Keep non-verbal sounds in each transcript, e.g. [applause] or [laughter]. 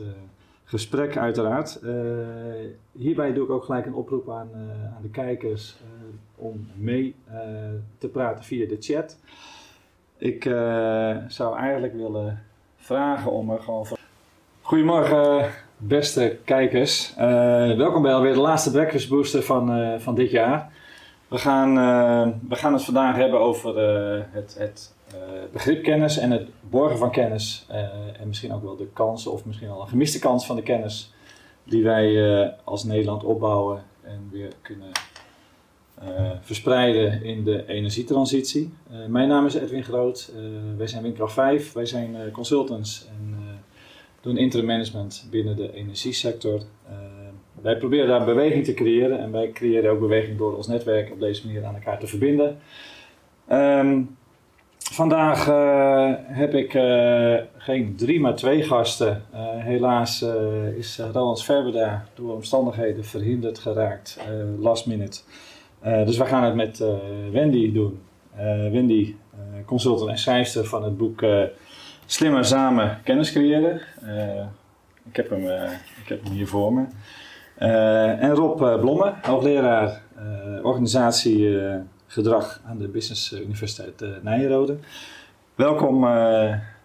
uh, gesprek uiteraard. Uh, hierbij doe ik ook gelijk een oproep aan, uh, aan de kijkers om mee te praten via de chat. Ik zou eigenlijk willen vragen om er gewoon... Goedemorgen beste kijkers. welkom bij alweer de laatste Breakfast Booster van, van dit jaar. We gaan, we gaan het vandaag hebben over het, het begrip kennis en het borgen van kennis. Uh, en misschien ook wel de kansen of misschien wel een gemiste kans van de kennis die wij uh, als Nederland opbouwen en weer kunnen verspreiden in de energietransitie. mijn naam is Edwin Groot, wij zijn Windkracht 5, wij zijn consultants en doen interim management binnen de energiesector. wij proberen daar beweging te creëren en wij creëren ook beweging door ons netwerk op deze manier aan elkaar te verbinden. Um, Vandaag uh, heb ik uh, geen drie, maar twee gasten. Uh, helaas is Roland Verberda door omstandigheden verhinderd geraakt, last minute. dus we gaan het met Wendy doen. Wendy, consultant en schrijfster van het boek Slimmer Samen Kennis Creëren. ik, heb hem, ik heb hem hier voor me. en Rob Blomme, hoogleraar organisatie gedrag aan de Business Universiteit uh, Nijrode. Welkom uh,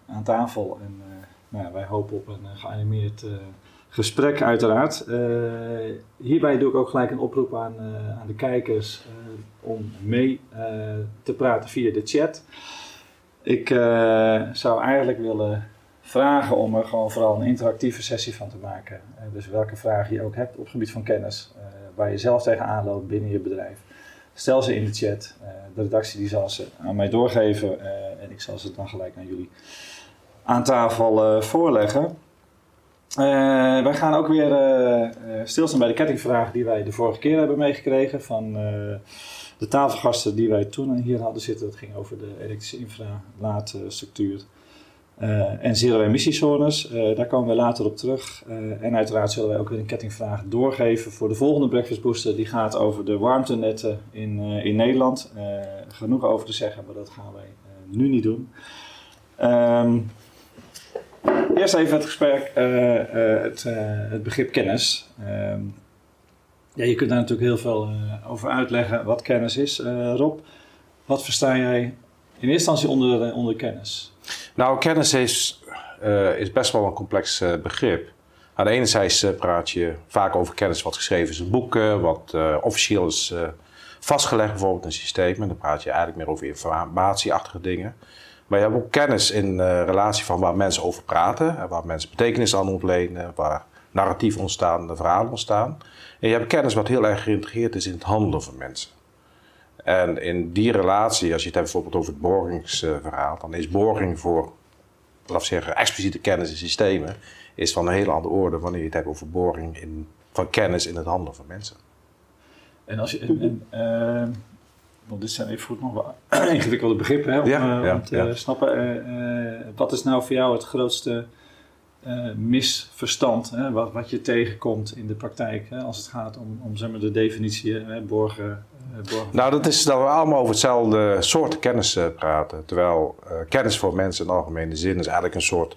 aan tafel en nou, wij hopen op een geanimeerd gesprek uiteraard. hierbij doe ik ook gelijk een oproep aan, aan de kijkers om mee te praten via de chat. Ik zou eigenlijk willen vragen om er gewoon vooral een interactieve sessie van te maken. dus welke vragen je ook hebt op het gebied van kennis, waar je zelf tegenaan loopt binnen je bedrijf Stel ze in de chat. Uh, de redactie die zal ze aan mij doorgeven uh, en ik zal ze dan gelijk aan jullie aan tafel uh, voorleggen. wij gaan ook weer stilstaan bij de kettingvraag die wij de vorige keer hebben meegekregen van de tafelgasten die wij toen hier hadden zitten. Dat ging over de elektrische infra, laadstructuur. Uh, en zero-emissiezones, uh, daar komen we later op terug. Uh, en uiteraard zullen wij ook weer een kettingvraag doorgeven voor de volgende Breakfast Booster. Die gaat over de warmtenetten in, in Nederland. genoeg over te zeggen, maar dat gaan wij nu niet doen. Um, eerst even het gesprek, het, het, begrip kennis. Um, ja, je kunt daar natuurlijk heel veel over uitleggen wat kennis is. Rob, wat versta jij in eerste instantie onder, onder kennis? Nou, kennis is, uh, is best wel een complex uh, begrip. Aan de ene zijde praat je vaak over kennis wat geschreven is in boeken, wat officieel is vastgelegd, bijvoorbeeld in systemen. Dan praat je eigenlijk meer over informatieachtige dingen. Maar je hebt ook kennis in relatie van waar mensen over praten, waar mensen betekenis aan ontlenen, waar narratief ontstaan, verhalen ontstaan. En je hebt kennis wat heel erg geïntegreerd is in het handelen van mensen. En in die relatie, als je het hebt bijvoorbeeld over het borgingsverhaal, dan is borging voor, laten zeggen, expliciete kennis in systemen, is van een hele andere orde wanneer je het hebt over borging in, van kennis in het handelen van mensen. En als je, en, uh, want dit zijn even goed nog wel [clears throat] ingewikkelde begrippen hè, om, ja, uh, om te ja. snappen. Uh, wat is nou voor jou het grootste misverstand, hè, wat, wat je tegenkomt in de praktijk hè, als het gaat om, om zeg maar, de definitie borgen, nou, dat is dat we allemaal over hetzelfde soort kennis uh, praten. Terwijl uh, kennis voor mensen in algemene zin is eigenlijk een soort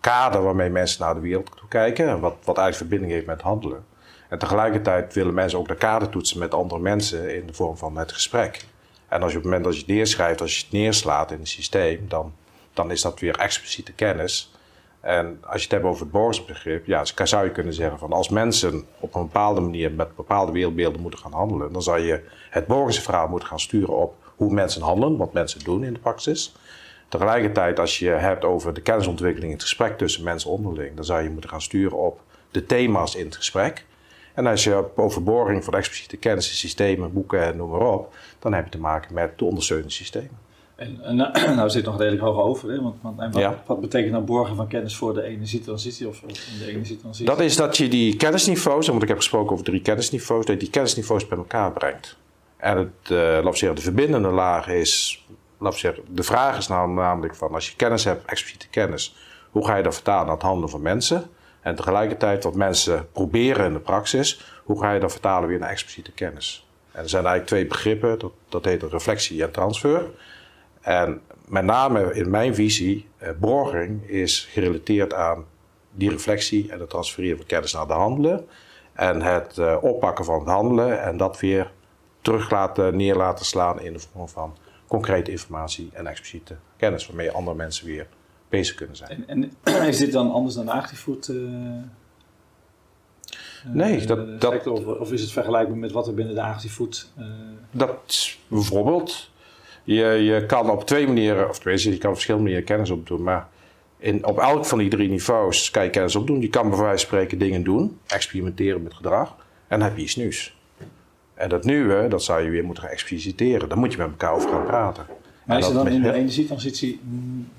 kader waarmee mensen naar de wereld toe kijken. Wat, wat eigenlijk verbinding heeft met handelen. En tegelijkertijd willen mensen ook de kader toetsen met andere mensen in de vorm van het gesprek. En als je op het moment dat je het neerschrijft, als je het neerslaat in een systeem, dan, dan is dat weer expliciete kennis. En als je het hebt over het borgsbegrip, ja, zou je kunnen zeggen van als mensen op een bepaalde manier met bepaalde wereldbeelden moeten gaan handelen, dan zou je het verhaal moeten gaan sturen op hoe mensen handelen, wat mensen doen in de praxis. Tegelijkertijd, als je hebt over de kennisontwikkeling in het gesprek tussen mensen onderling, dan zou je moeten gaan sturen op de thema's in het gesprek. En als je over borging van expliciete kennis, systemen, boeken en noem maar op, dan heb je te maken met de ondersteunende systemen. En, en [clears throat] nou, nou zit nog redelijk hoog over, hè? Want, want wat, wat, betekent nou borgen van kennis voor de energietransitie of, de energietransitie? Dat is dat je die kennisniveaus, want ik heb gesproken over drie kennisniveaus, dat je die kennisniveaus bij elkaar brengt. En het, uh, zeggen, de verbindende laag is, zeggen, de vraag is nou namelijk van als je kennis hebt, expliciete kennis, hoe ga je dat vertalen naar het handelen van mensen? En tegelijkertijd wat mensen proberen in de praxis, hoe ga je dat vertalen weer naar expliciete kennis? En er zijn eigenlijk twee begrippen, dat, dat heet reflectie en transfer. En met name in mijn visie, eh, borging is gerelateerd aan die reflectie en het transfereren van kennis naar de handelen. En het uh, oppakken van het handelen en dat weer terug laten, neer laten slaan in de vorm van concrete informatie en expliciete kennis, waarmee andere mensen weer bezig kunnen zijn. En, en [clears throat] is dit dan anders dan de agrifood? Uh, nee, dat, dat, of, of, is het vergelijkbaar met wat er binnen de agrifood... dat bijvoorbeeld, je, je kan op twee manieren, of tenminste, je kan verschillende manieren kennis opdoen, maar in, op elk van die drie niveaus kan je kennis opdoen. Je kan bij wijze van spreken dingen doen, experimenteren met gedrag, en dan heb je iets nieuws. En dat nieuwe, dat zou je weer moeten gaan expliciteren. Daar moet je met elkaar over gaan praten. Maar is er dan in de energietransitie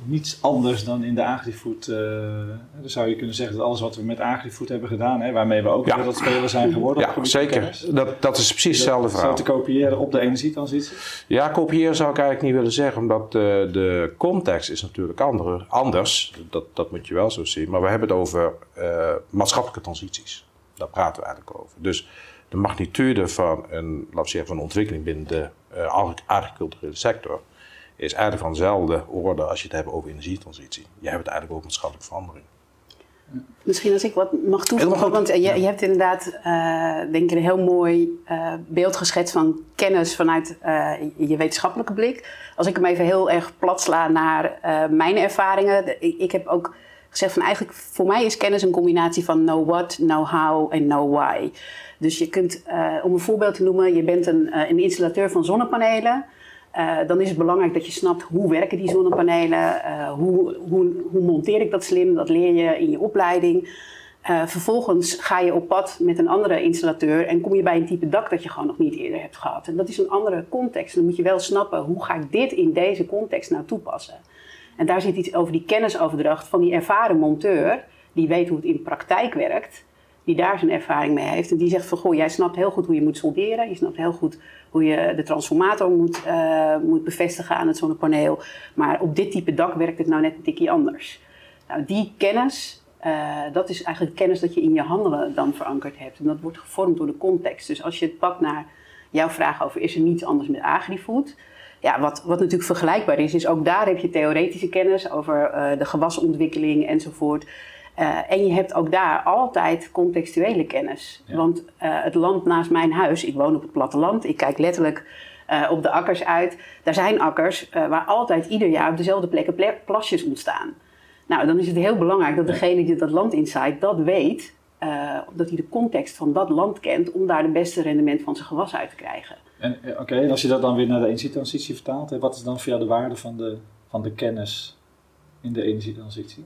niets anders dan in de agrifood? Uh, dan zou je kunnen zeggen dat alles wat we met agrifood hebben gedaan, hè, waarmee we ook ja. dat speler zijn geworden. Ja, zeker. Dat, dat is precies hetzelfde verhaal. Zou te kopiëren op de energietransitie? Ja, kopiëren zou ik eigenlijk niet willen zeggen, omdat de, de context is natuurlijk andere, anders. Dat, dat moet je wel zo zien. Maar we hebben het over uh, maatschappelijke transities. Daar praten we eigenlijk over. Dus de magnitude van een, laten we zeggen, van een ontwikkeling binnen de uh, agriculturele sector is eigenlijk van dezelfde orde als je het hebt over energietransitie. Je hebt het eigenlijk over maatschappelijke verandering. Misschien als ik wat mag toevoegen, want je, je, hebt inderdaad, uh, denk ik, een heel mooi uh, beeld geschetst van kennis vanuit uh, je wetenschappelijke blik. Als ik hem even heel erg plat sla naar mijn ervaringen. Ik, ik, heb ook gezegd van eigenlijk, voor mij is kennis een combinatie van know what, know how en know why. Dus je kunt, om een voorbeeld te noemen, je bent een, een installateur van zonnepanelen. Uh, dan is het belangrijk dat je snapt hoe werken die zonnepanelen, uh, hoe, hoe, hoe, monteer ik dat slim, dat leer je in je opleiding. Uh, vervolgens ga je op pad met een andere installateur en kom je bij een type dak dat je gewoon nog niet eerder hebt gehad. En dat is een andere context. Dan moet je wel snappen hoe ga ik dit in deze context nou toepassen. En daar zit iets over die kennisoverdracht van die ervaren monteur, die weet hoe het in praktijk werkt die daar zijn ervaring mee heeft. En die zegt van, goh, jij snapt heel goed hoe je moet solderen. Je snapt heel goed hoe je de transformator moet, uh, moet bevestigen aan het zonnepaneel. Maar op dit type dak werkt het nou net een tikje anders. Nou, die kennis, uh, dat is eigenlijk kennis dat je in je handelen dan verankerd hebt. En dat wordt gevormd door de context. Dus als je het pakt naar jouw vraag over, is er niets anders met agrifood? Ja, wat, wat natuurlijk vergelijkbaar is, is ook daar heb je theoretische kennis over uh, de gewasontwikkeling enzovoort. Uh, en je hebt ook daar altijd contextuele kennis. Want uh, het land naast mijn huis, ik woon op het platteland, ik kijk letterlijk uh, op de akkers uit. Daar zijn akkers waar altijd ieder jaar op dezelfde plekken plasjes ontstaan. Nou, dan is het heel belangrijk dat degene die dat land insight dat weet, dat hij de context van dat land kent om daar de beste rendement van zijn gewas uit te krijgen. En oké, en als je dat dan weer naar de energietransitie vertaalt, hè, wat is dan voor jou de waarde van de, van de kennis in de energietransitie?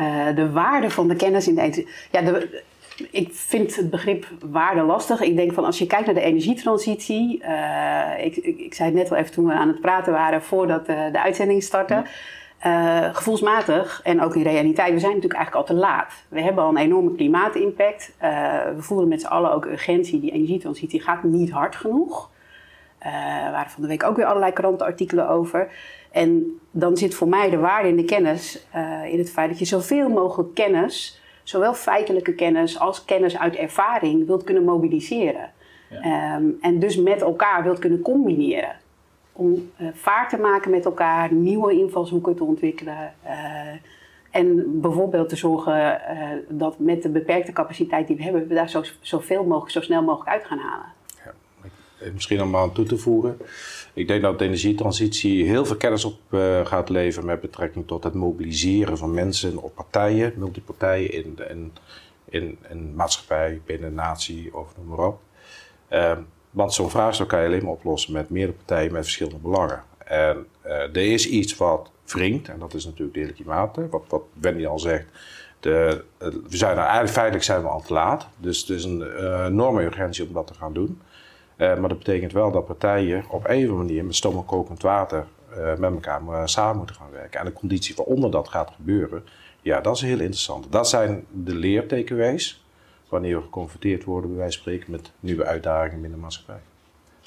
Uh, de waarde van de kennis in de ja, de, ik vind het begrip waarde lastig. Ik denk van als je kijkt naar de energietransitie. Uh, ik, ik, ik, zei het net al even toen we aan het praten waren voordat uh, de uitzending startte. Uh, gevoelsmatig en ook in realiteit, we zijn natuurlijk eigenlijk al te laat. We hebben al een enorme klimaatimpact. we voelen met z'n allen ook urgentie. Die energietransitie gaat niet hard genoeg. Uh, waren van de week ook weer allerlei krantenartikelen over. En dan zit voor mij de waarde in de kennis uh, in het feit dat je zoveel mogelijk kennis, zowel feitelijke kennis als kennis uit ervaring, wilt kunnen mobiliseren. Ja. Um, en dus met elkaar wilt kunnen combineren. Om uh, vaart te maken met elkaar, nieuwe invalshoeken te ontwikkelen. En bijvoorbeeld te zorgen dat met de beperkte capaciteit die we hebben, we daar zo, zoveel mogelijk, zo snel mogelijk uit gaan halen. Ja, misschien om aan toe te voegen. Ik denk dat de energietransitie heel veel kennis op uh, gaat leveren met betrekking tot het mobiliseren van mensen op partijen, multipartijen in, in, in, maatschappij, binnen natie of noem maar op. Uh, want zo'n vraagstuk kan je alleen maar oplossen met meerdere partijen met verschillende belangen. En uh, er is iets wat wringt, en dat is natuurlijk de hele klimaat. Wat, wat Wendy al zegt, de, we zijn er eigenlijk feitelijk zijn we al te laat. Dus het is een enorme urgentie om dat te gaan doen. Uh, maar dat betekent wel dat partijen op een of andere manier met stoom en kokend water uh, met elkaar samen moeten gaan werken. En de conditie waaronder dat gaat gebeuren, ja, dat is heel interessant. Dat zijn de leertekenwijs wanneer we geconfronteerd worden, bij wijze van spreken, met nieuwe uitdagingen binnen de maatschappij.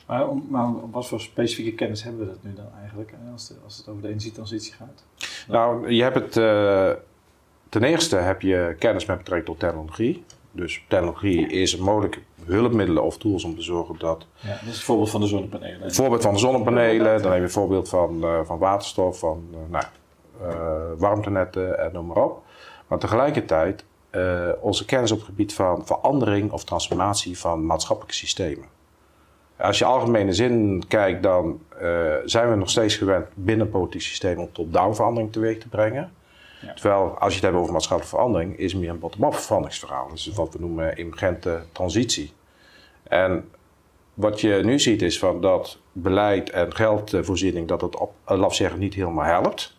Maar, maar wat voor specifieke kennis hebben we dat nu dan eigenlijk, als, als het over de energietransitie gaat? Nou, je hebt het, uh, ten eerste heb je kennis met betrekking tot technologie. Dus technologie is mogelijk hulpmiddelen of tools om te zorgen dat. Ja, dat is het voorbeeld van de zonnepanelen. Het voorbeeld van de zonnepanelen, dan heb je een voorbeeld van, uh, van waterstof, van uh, nou, uh, warmtenetten en noem maar op. Maar tegelijkertijd uh, onze kennis op het gebied van verandering of transformatie van maatschappelijke systemen. Als je algemene zin kijkt, dan uh, zijn we nog steeds gewend binnen een politiek systeem om top-down verandering teweeg te brengen. Terwijl als je het hebt over maatschappelijke verandering, is meer een bottom-up veranderingsverhaal. Dus wat we noemen emergente transitie. En wat je nu ziet is van dat beleid en geldvoorziening, dat het op, laat zeggen, niet helemaal helpt.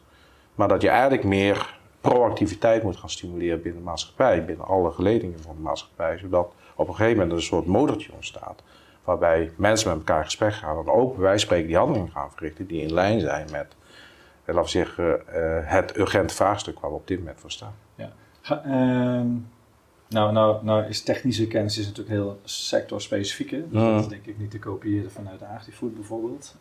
Maar dat je eigenlijk meer proactiviteit moet gaan stimuleren binnen de maatschappij, binnen alle geledingen van de maatschappij, zodat op een gegeven moment een soort motortje ontstaat. Waarbij mensen met elkaar in gesprek gaan en ook van spreken die handelingen gaan verrichten die in lijn zijn met, eh, laten we zeggen, uh, het urgente vraagstuk waar we op dit moment voor staan. Ja. Ehm, nou, nou, nou is technische kennis is natuurlijk heel sectorspecifiek. Dus dat is denk ik niet te kopiëren vanuit AgriFood bijvoorbeeld.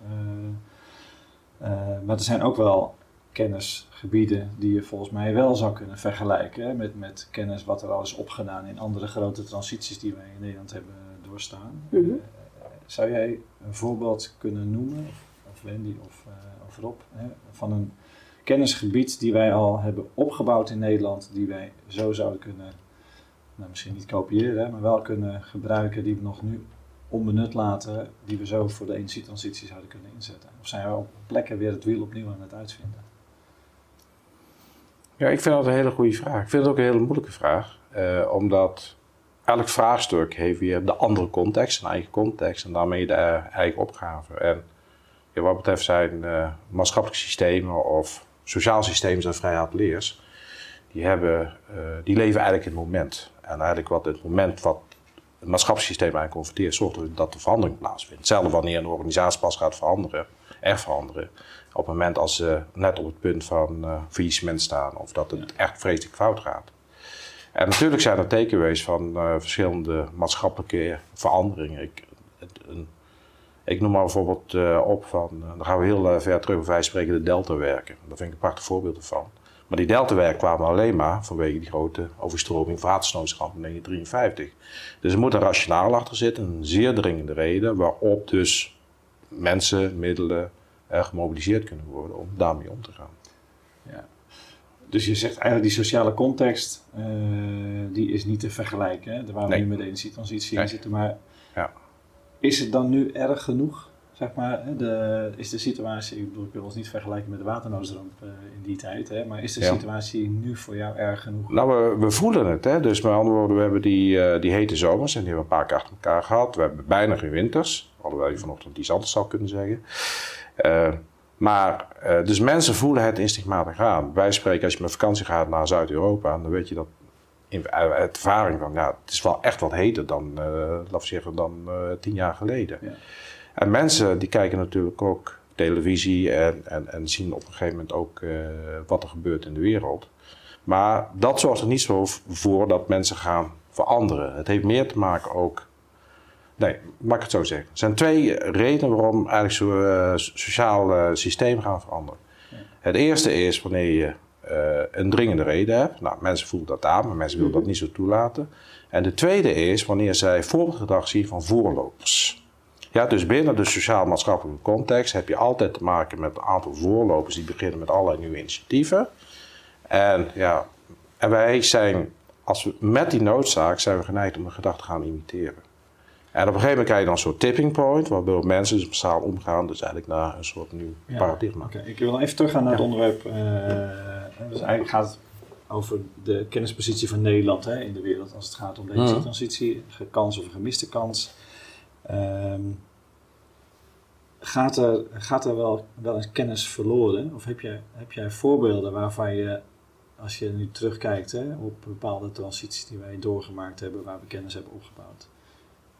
Uh, maar er zijn ook wel kennisgebieden die je volgens mij wel zou kunnen vergelijken met, met kennis wat er al is opgedaan in andere grote transities die wij in Nederland hebben doorstaan. Mhm. Eh, zou jij een voorbeeld kunnen noemen, of Wendy of, uh, of Rob, hè, van een kennisgebied die wij al hebben opgebouwd in Nederland, die wij zo zouden kunnen, nou, misschien niet kopiëren, maar wel kunnen gebruiken, die we nog nu onbenut laten, die we zo voor de energietransitie zouden kunnen inzetten? Of zijn we op plekken weer het wiel opnieuw aan het uitvinden? Ja, ik vind dat een hele goede vraag. Ik vind het ook een hele moeilijke vraag. Uh, omdat elk vraagstuk heeft weer de andere context, een eigen context en daarmee de eigen opgave. En wat betreft zijn uh, maatschappelijke systemen of sociaal systemen zoals vrijheid leers, die, hebben, uh, die leven eigenlijk in het moment. En eigenlijk wat het moment wat het maatschappelijk systeem eigenlijk confronteert, zorgt ervoor dat er verandering plaatsvindt. Hetzelfde wanneer een organisatie pas gaat veranderen, echt veranderen op het moment als ze net op het punt van uh, faillissement staan of dat het echt vreselijk fout gaat. En natuurlijk zijn er tekenwees van uh, verschillende maatschappelijke veranderingen. Ik, ik noem maar bijvoorbeeld uh, op van, dan gaan we heel ver terug, wij spreken de deltawerken. Daar vind ik een prachtig voorbeeld van. Maar die deltawerken kwamen alleen maar vanwege die grote overstroming van watersnoodschap in 1953. Dus er moet een rationaal achter zitten, een zeer dringende reden waarop dus mensen, middelen, gemobiliseerd kunnen worden om daarmee om te gaan. Ja. Dus je zegt eigenlijk die sociale context, uh, die is niet te vergelijken, hè? waar we nu met de energietransitie in zitten. Maar. Is het dan nu erg genoeg? Zeg maar, de, is de situatie, ik bedoel, ik wil ons niet vergelijken met de waternoodramp uh, in die tijd, hè, maar is de situatie nu voor jou erg genoeg? Nou, we, we voelen het. Hè? Dus met andere woorden, we hebben die, uh, die hete zomers en die hebben we een paar keer achter elkaar gehad. We hebben bijna geen winters, alhoewel je vanochtend iets anders zou kunnen zeggen. Uh, maar, dus mensen voelen het instinctmatig aan. Wij spreken, als je met vakantie gaat naar Zuid-Europa, dan weet je dat in uit ervaring van, ja, het is wel echt wat heter dan, uh, laten we zeggen, dan tien jaar geleden. Ja. En mensen die kijken natuurlijk ook televisie en, en, en zien op een gegeven moment ook wat er gebeurt in de wereld. Maar dat zorgt er niet zo voor dat mensen gaan veranderen. Het heeft meer te maken ook Nee, mag ik het zo zeggen. Er zijn twee redenen waarom eigenlijk zo'n sociaal systeem gaan veranderen. Het eerste is wanneer je uh, een dringende reden hebt. Nou, mensen voelen dat aan, maar mensen willen dat mhm. niet zo toelaten. En de tweede is wanneer zij voorbeeldgedrag zien van voorlopers. Ja, dus binnen de sociaal-maatschappelijke context heb je altijd te maken met een aantal voorlopers die beginnen met allerlei nieuwe initiatieven. En ja, en wij zijn, als we met die noodzaak zijn we geneigd om een gedachte te gaan imiteren. En op een gegeven moment krijg je dan een soort tipping point, waarbij mensen dus massaal omgaan, dus eigenlijk naar een soort nieuw paradigma. Okay. Ik wil even teruggaan naar het onderwerp. Uh, dus eigenlijk gaat het over de kennispositie van Nederland hè, in de wereld als het gaat om de mhm. transitie, kans of een gemiste kans. Um, gaat, er, gaat er wel, wel eens kennis verloren? Of heb jij, heb jij voorbeelden waarvan je, als je nu terugkijkt hè, op bepaalde transities die wij doorgemaakt hebben, waar we kennis hebben opgebouwd?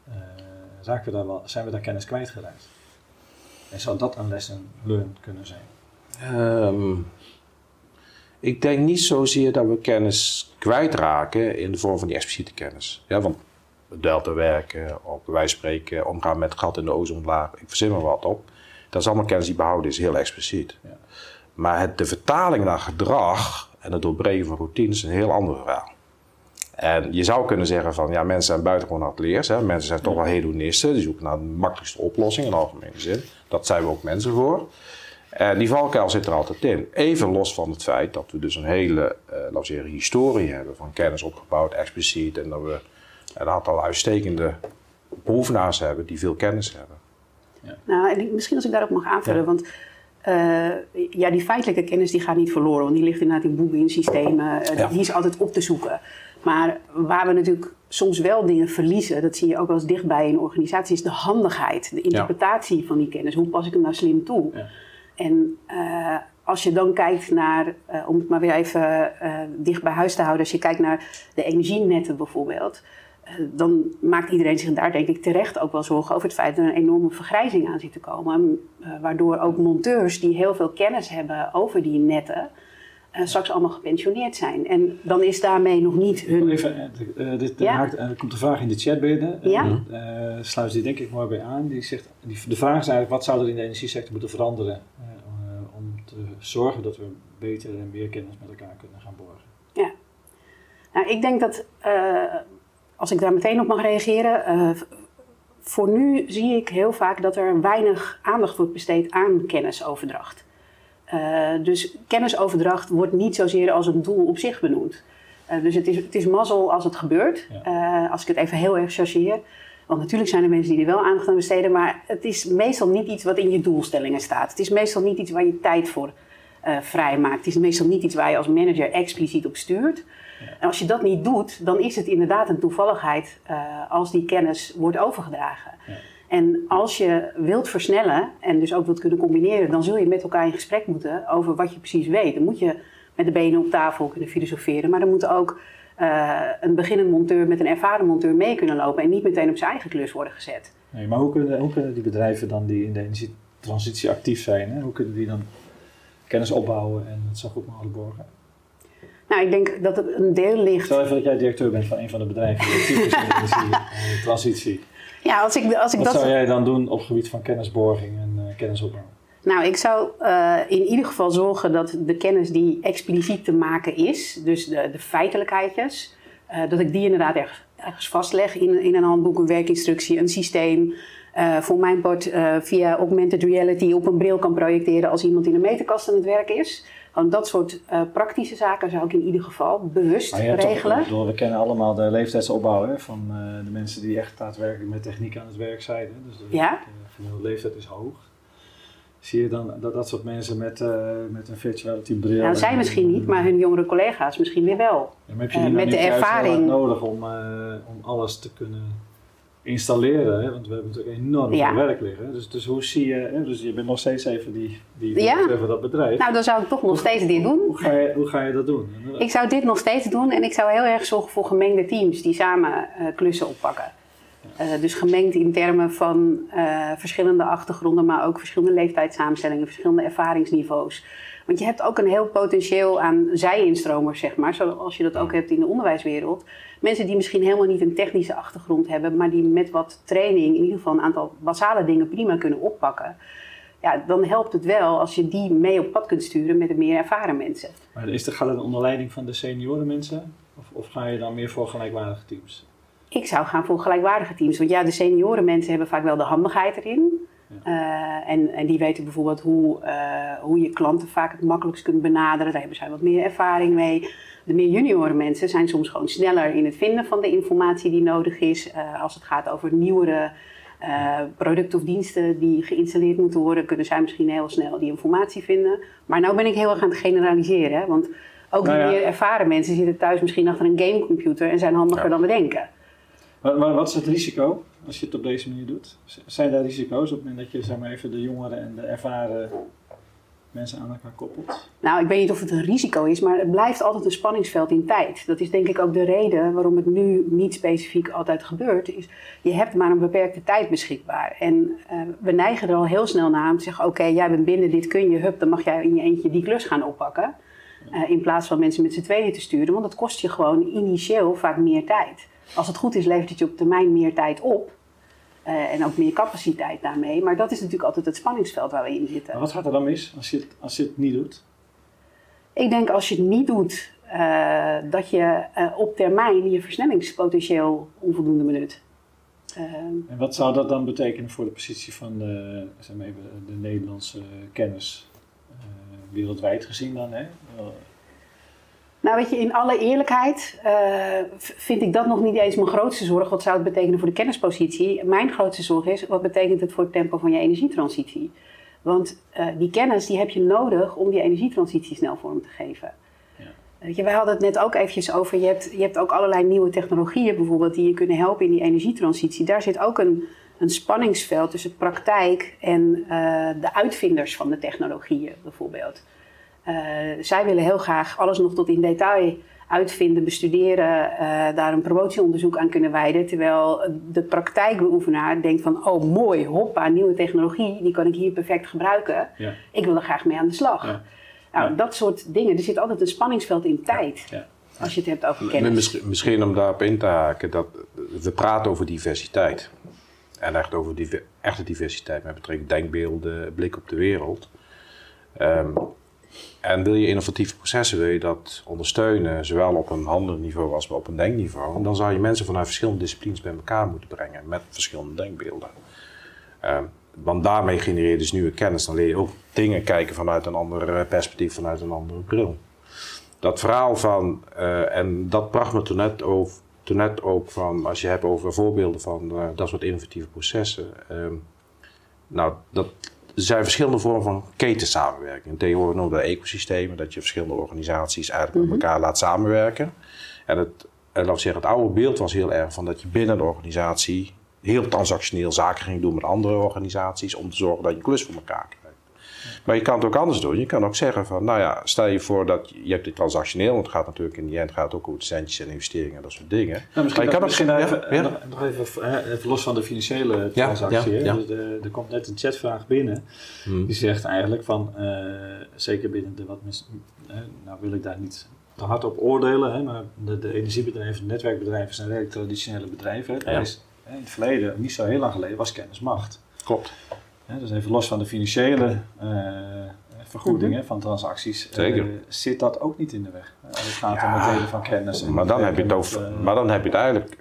Uh, we daar wel, zijn we daar kennis kwijtgeraakt? En zou dat een lesson learned kunnen zijn? Um, ik denk niet zozeer dat we kennis kwijtraken in de vorm van die expliciete kennis. Ja, want delta werken, op wij spreken, omgaan met gat in de ozonlaag, ik verzin maar wat op. Dat is allemaal kennis die behouden is, heel expliciet. Ja. Maar het, de vertaling naar gedrag en het doorbreken van routines is een heel ander verhaal. En je zou kunnen zeggen van ja, mensen zijn buitengewoon atleers. Hè? Mensen zijn toch wel hedonisten. Die zoeken naar de makkelijkste oplossing in algemene zin. Dat zijn we ook mensen voor. En die valkuil zit er altijd in. Even los van het feit dat we dus een hele, uh, laten we zeggen, historie hebben van kennis opgebouwd, expliciet. En dat we een aantal uitstekende beoefenaars hebben die veel kennis hebben. Ja. Nou, en misschien als ik daarop mag aanvullen, want uh, ja, die feitelijke kennis die gaat niet verloren, want die ligt inderdaad in boeken, in systemen, uh, die is altijd op te zoeken. Maar waar we natuurlijk soms wel dingen verliezen, dat zie je ook wel eens dichtbij in organisaties, is de handigheid, de interpretatie van die kennis. Hoe pas ik hem nou slim toe? Ja. En uh, als je dan kijkt naar, uh, om het maar weer even uh, dicht bij huis te houden, als je kijkt naar de energienetten bijvoorbeeld, dan maakt iedereen zich daar denk ik terecht ook wel zorgen over het feit dat er een enorme vergrijzing aan zit te komen. waardoor ook monteurs die heel veel kennis hebben over die netten, uh, straks allemaal gepensioneerd zijn. En dan is daarmee nog niet hun. Even, uh, dit, ja? haakt, er komt een vraag in de chat binnen. Ja? Sluit die denk ik mooi bij aan. Die zegt, die, de vraag is eigenlijk: wat zou er in de energiesector moeten veranderen om te zorgen dat we beter en meer kennis met elkaar kunnen gaan borgen? Ja, nou, ik denk dat als ik daar meteen op mag reageren. voor nu zie ik heel vaak dat er weinig aandacht wordt besteed aan kennisoverdracht. Uh, dus kennisoverdracht wordt niet zozeer als een doel op zich benoemd. Uh, dus het is, het is mazzel als het gebeurt, uh, als ik het even heel erg chargeer. Want natuurlijk zijn er mensen die er wel aandacht aan besteden, maar het is meestal niet iets wat in je doelstellingen staat. Het is meestal niet iets waar je tijd voor vrijmaakt. Het is meestal niet iets waar je als manager expliciet op stuurt. Ja. En als je dat niet doet, dan is het inderdaad een toevalligheid als die kennis wordt overgedragen. Ja. En als je wilt versnellen en dus ook wilt kunnen combineren, dan zul je met elkaar in gesprek moeten over wat je precies weet. Dan moet je met de benen op tafel kunnen filosoferen, maar dan moet ook uh, een beginnend monteur met een ervaren monteur mee kunnen lopen en niet meteen op zijn eigen klus worden gezet. Nee, maar hoe kunnen, hoe kunnen die bedrijven dan die in de energietransitie actief zijn, hè? hoe kunnen die dan kennis opbouwen en het zo goed mogelijk borgen? Nou, ik denk dat het een deel ligt. Stel even dat jij directeur bent van een van de bedrijven die actief is in de energietransitie. [laughs] Ja, als ik, als ik Wat dat... zou jij dan doen op het gebied van kennisborging en uh, kennisopbouw? Nou, ik zou uh, in ieder geval zorgen dat de kennis die expliciet te maken is, dus de, de feitelijkheidjes, uh, dat ik die inderdaad ergens, ergens vastleg in, in een handboek, een werkinstructie, een systeem. voor mijn part via augmented reality op een bril kan projecteren als iemand in een meterkast aan het werk is. Gewoon dat soort uh, praktische zaken zou ik in ieder geval bewust regelen. Toch, we kennen allemaal de leeftijdsopbouw hè, van uh, de mensen die echt daadwerkelijk met techniek aan het werk zijn. Hè. Dus de ja? leeftijd is hoog. Zie je dan dat dat soort mensen met, uh, met een virtuality bril... Nou, zij misschien niet, maar hun jongere collega's misschien weer wel. Ja, maar heb je die met de ervaring nodig om, om alles te kunnen installeren, hè? want we hebben natuurlijk enorm veel werk liggen. Dus, dus hoe zie je, hè? dus je bent nog steeds even die, die ja. van dat bedrijf. Nou, dan zou ik toch nog steeds dit doen. Hoe ga, je, hoe ga je dat doen? Ik zou dit nog steeds doen en ik zou heel erg zorgen voor gemengde teams die samen uh, klussen oppakken. Uh, dus gemengd in termen van uh, verschillende achtergronden, maar ook verschillende leeftijdssamenstellingen, verschillende ervaringsniveaus. Want je hebt ook een heel potentieel aan zij-instromers, zeg maar, zoals je dat ook hebt in de onderwijswereld. Mensen die misschien helemaal niet een technische achtergrond hebben, maar die met wat training in ieder geval een aantal basale dingen prima kunnen oppakken. Ja, dan helpt het wel als je die mee op pad kunt sturen met de meer ervaren mensen. Maar is de, gaat het onder leiding van de senioren mensen? Of, of ga je dan meer voor gelijkwaardige teams? Ik zou gaan voor gelijkwaardige teams. Want ja, de senioren mensen hebben vaak wel de handigheid erin. Ja. Uh, en, en die weten bijvoorbeeld hoe, uh, hoe je klanten vaak het makkelijkst kunt benaderen. Daar hebben zij wat meer ervaring mee. De meer junioren mensen zijn soms gewoon sneller in het vinden van de informatie die nodig is. Uh, als het gaat over nieuwere producten of diensten die geïnstalleerd moeten worden, kunnen zij misschien heel snel die informatie vinden. Maar nu ben ik heel erg aan het generaliseren. Hè? Want ook nou ja. die meer ervaren mensen zitten thuis misschien achter een gamecomputer en zijn handiger ja. dan we denken. Wat, wat is het risico als je het op deze manier doet? Zijn daar risico's op het moment dat je zeg maar, even de jongeren en de ervaren mensen aan elkaar koppelt? Nou, ik weet niet of het een risico is, maar het blijft altijd een spanningsveld in tijd. Dat is denk ik ook de reden waarom het nu niet specifiek altijd gebeurt. Is, je hebt maar een beperkte tijd beschikbaar. En uh, we neigen er al heel snel naar om te zeggen: Oké, jij bent binnen, dit kun je, hup, dan mag jij in je eentje die klus gaan oppakken. Uh, in plaats van mensen met z'n tweeën te sturen, want dat kost je gewoon initieel vaak meer tijd. Als het goed is, levert het je op termijn meer tijd op. Uh, en ook meer capaciteit daarmee. Maar dat is natuurlijk altijd het spanningsveld waar we in zitten. Maar wat gaat er dan mis als je het, als je het niet doet? Ik denk als je het niet doet, uh, dat je uh, op termijn je versnellingspotentieel onvoldoende benut. en wat zou dat dan betekenen voor de positie van de, zeg maar even, de Nederlandse kennis? wereldwijd gezien dan. Hè? Nou, weet je, in alle eerlijkheid vind ik dat nog niet eens mijn grootste zorg. Wat zou het betekenen voor de kennispositie? Mijn grootste zorg is, wat betekent het voor het tempo van je energietransitie? Want die kennis die heb je nodig om die energietransitie snel vorm te geven. Weet je, wij hadden het net ook eventjes over, je hebt, je hebt ook allerlei nieuwe technologieën bijvoorbeeld die je kunnen helpen in die energietransitie. Daar zit ook een, een spanningsveld tussen praktijk en uh, de uitvinders van de technologieën bijvoorbeeld. Uh, zij willen heel graag alles nog tot in detail uitvinden, bestuderen, uh, daar een promotieonderzoek aan kunnen wijden. Terwijl de praktijkbeoefenaar denkt van, oh mooi, hoppa, nieuwe technologie, die kan ik hier perfect gebruiken. Ja. Ik wil er graag mee aan de slag. Ja. Nou, dat soort dingen. Er zit altijd een spanningsveld in tijd. Als je het hebt over kennis. Misschien, misschien om daarop in te haken, dat we praten over diversiteit. En echt over die, echte diversiteit met betrekking denkbeelden, blik op de wereld. Um, en wil je innovatieve processen, wil je dat ondersteunen, zowel op een handelniveau als op een denkniveau, dan zou je mensen vanuit verschillende disciplines bij elkaar moeten brengen met verschillende denkbeelden. Um, want daarmee genereer je dus nieuwe kennis. Dan leer je ook dingen kijken vanuit een ander perspectief, vanuit een andere bril. Dat verhaal van, uh, en dat bracht me toen net, toen net ook van, als je hebt over voorbeelden van uh, dat soort innovatieve processen. Uh, nou, dat er zijn verschillende vormen van ketensamenwerking. Tegenwoordig noemen we dat ecosystemen, dat je verschillende organisaties eigenlijk met mhm. elkaar laat samenwerken. En het, en laten we zeggen, het oude beeld was heel erg van dat je binnen de organisatie heel transactioneel zaken ging doen met andere organisaties om te zorgen dat je klus voor elkaar krijgt. Maar je kan het ook anders doen. Je kan ook zeggen van, nou ja, stel je voor dat je, hebt dit transactioneel, want het gaat natuurlijk in die end gaat ook over centjes en investeringen en dat soort dingen. Nou, misschien maar je kan misschien ook, even, ja? nog, even, even, los van de financiële transactie. Ja, dus de, er komt net een chatvraag binnen. Hmm. Die zegt eigenlijk van, uh, zeker binnen de wat, uh, nou wil ik daar niet te hard op oordelen, hè, maar de, de energiebedrijven, de netwerkbedrijven zijn redelijk traditionele bedrijven. Hè. Is, in het verleden, niet zo heel lang geleden, was kennis macht. Klopt. Dus even los van de financiële uh, vergoedingen mhm. van transacties, Zeker. Uh, zit dat ook niet in de weg. Uh, het gaat om het delen van kennis. maar, dan heb je het over, maar dan heb je het eigenlijk.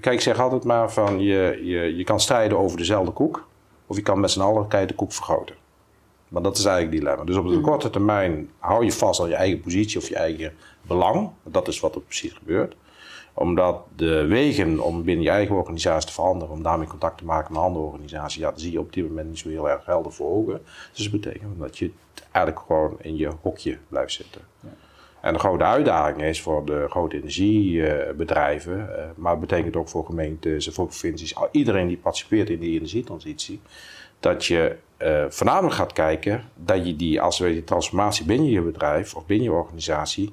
kijk, ik zeg altijd maar van je, je, je kan strijden over dezelfde koek, of je kan met z'n allen de koek vergroten. Maar dat is eigenlijk het dilemma. Dus op de mhm. korte termijn hou je vast aan je eigen positie of je eigen belang. Dat is wat er precies gebeurt omdat de wegen om binnen je eigen organisatie te veranderen, om daarmee contact te maken met andere organisaties, ja, dat zie je op dit moment niet zo heel erg helder voor ogen. Dus dat betekent dat je eigenlijk gewoon in je hokje blijft zitten. Ja. En de grote uitdaging is voor de grote energiebedrijven, eh, maar het betekent ook voor gemeentes voor provincies, iedereen die participeert in die energietransitie, dat je uh, voornamelijk gaat kijken dat je die, als we die transformatie binnen je bedrijf of binnen je organisatie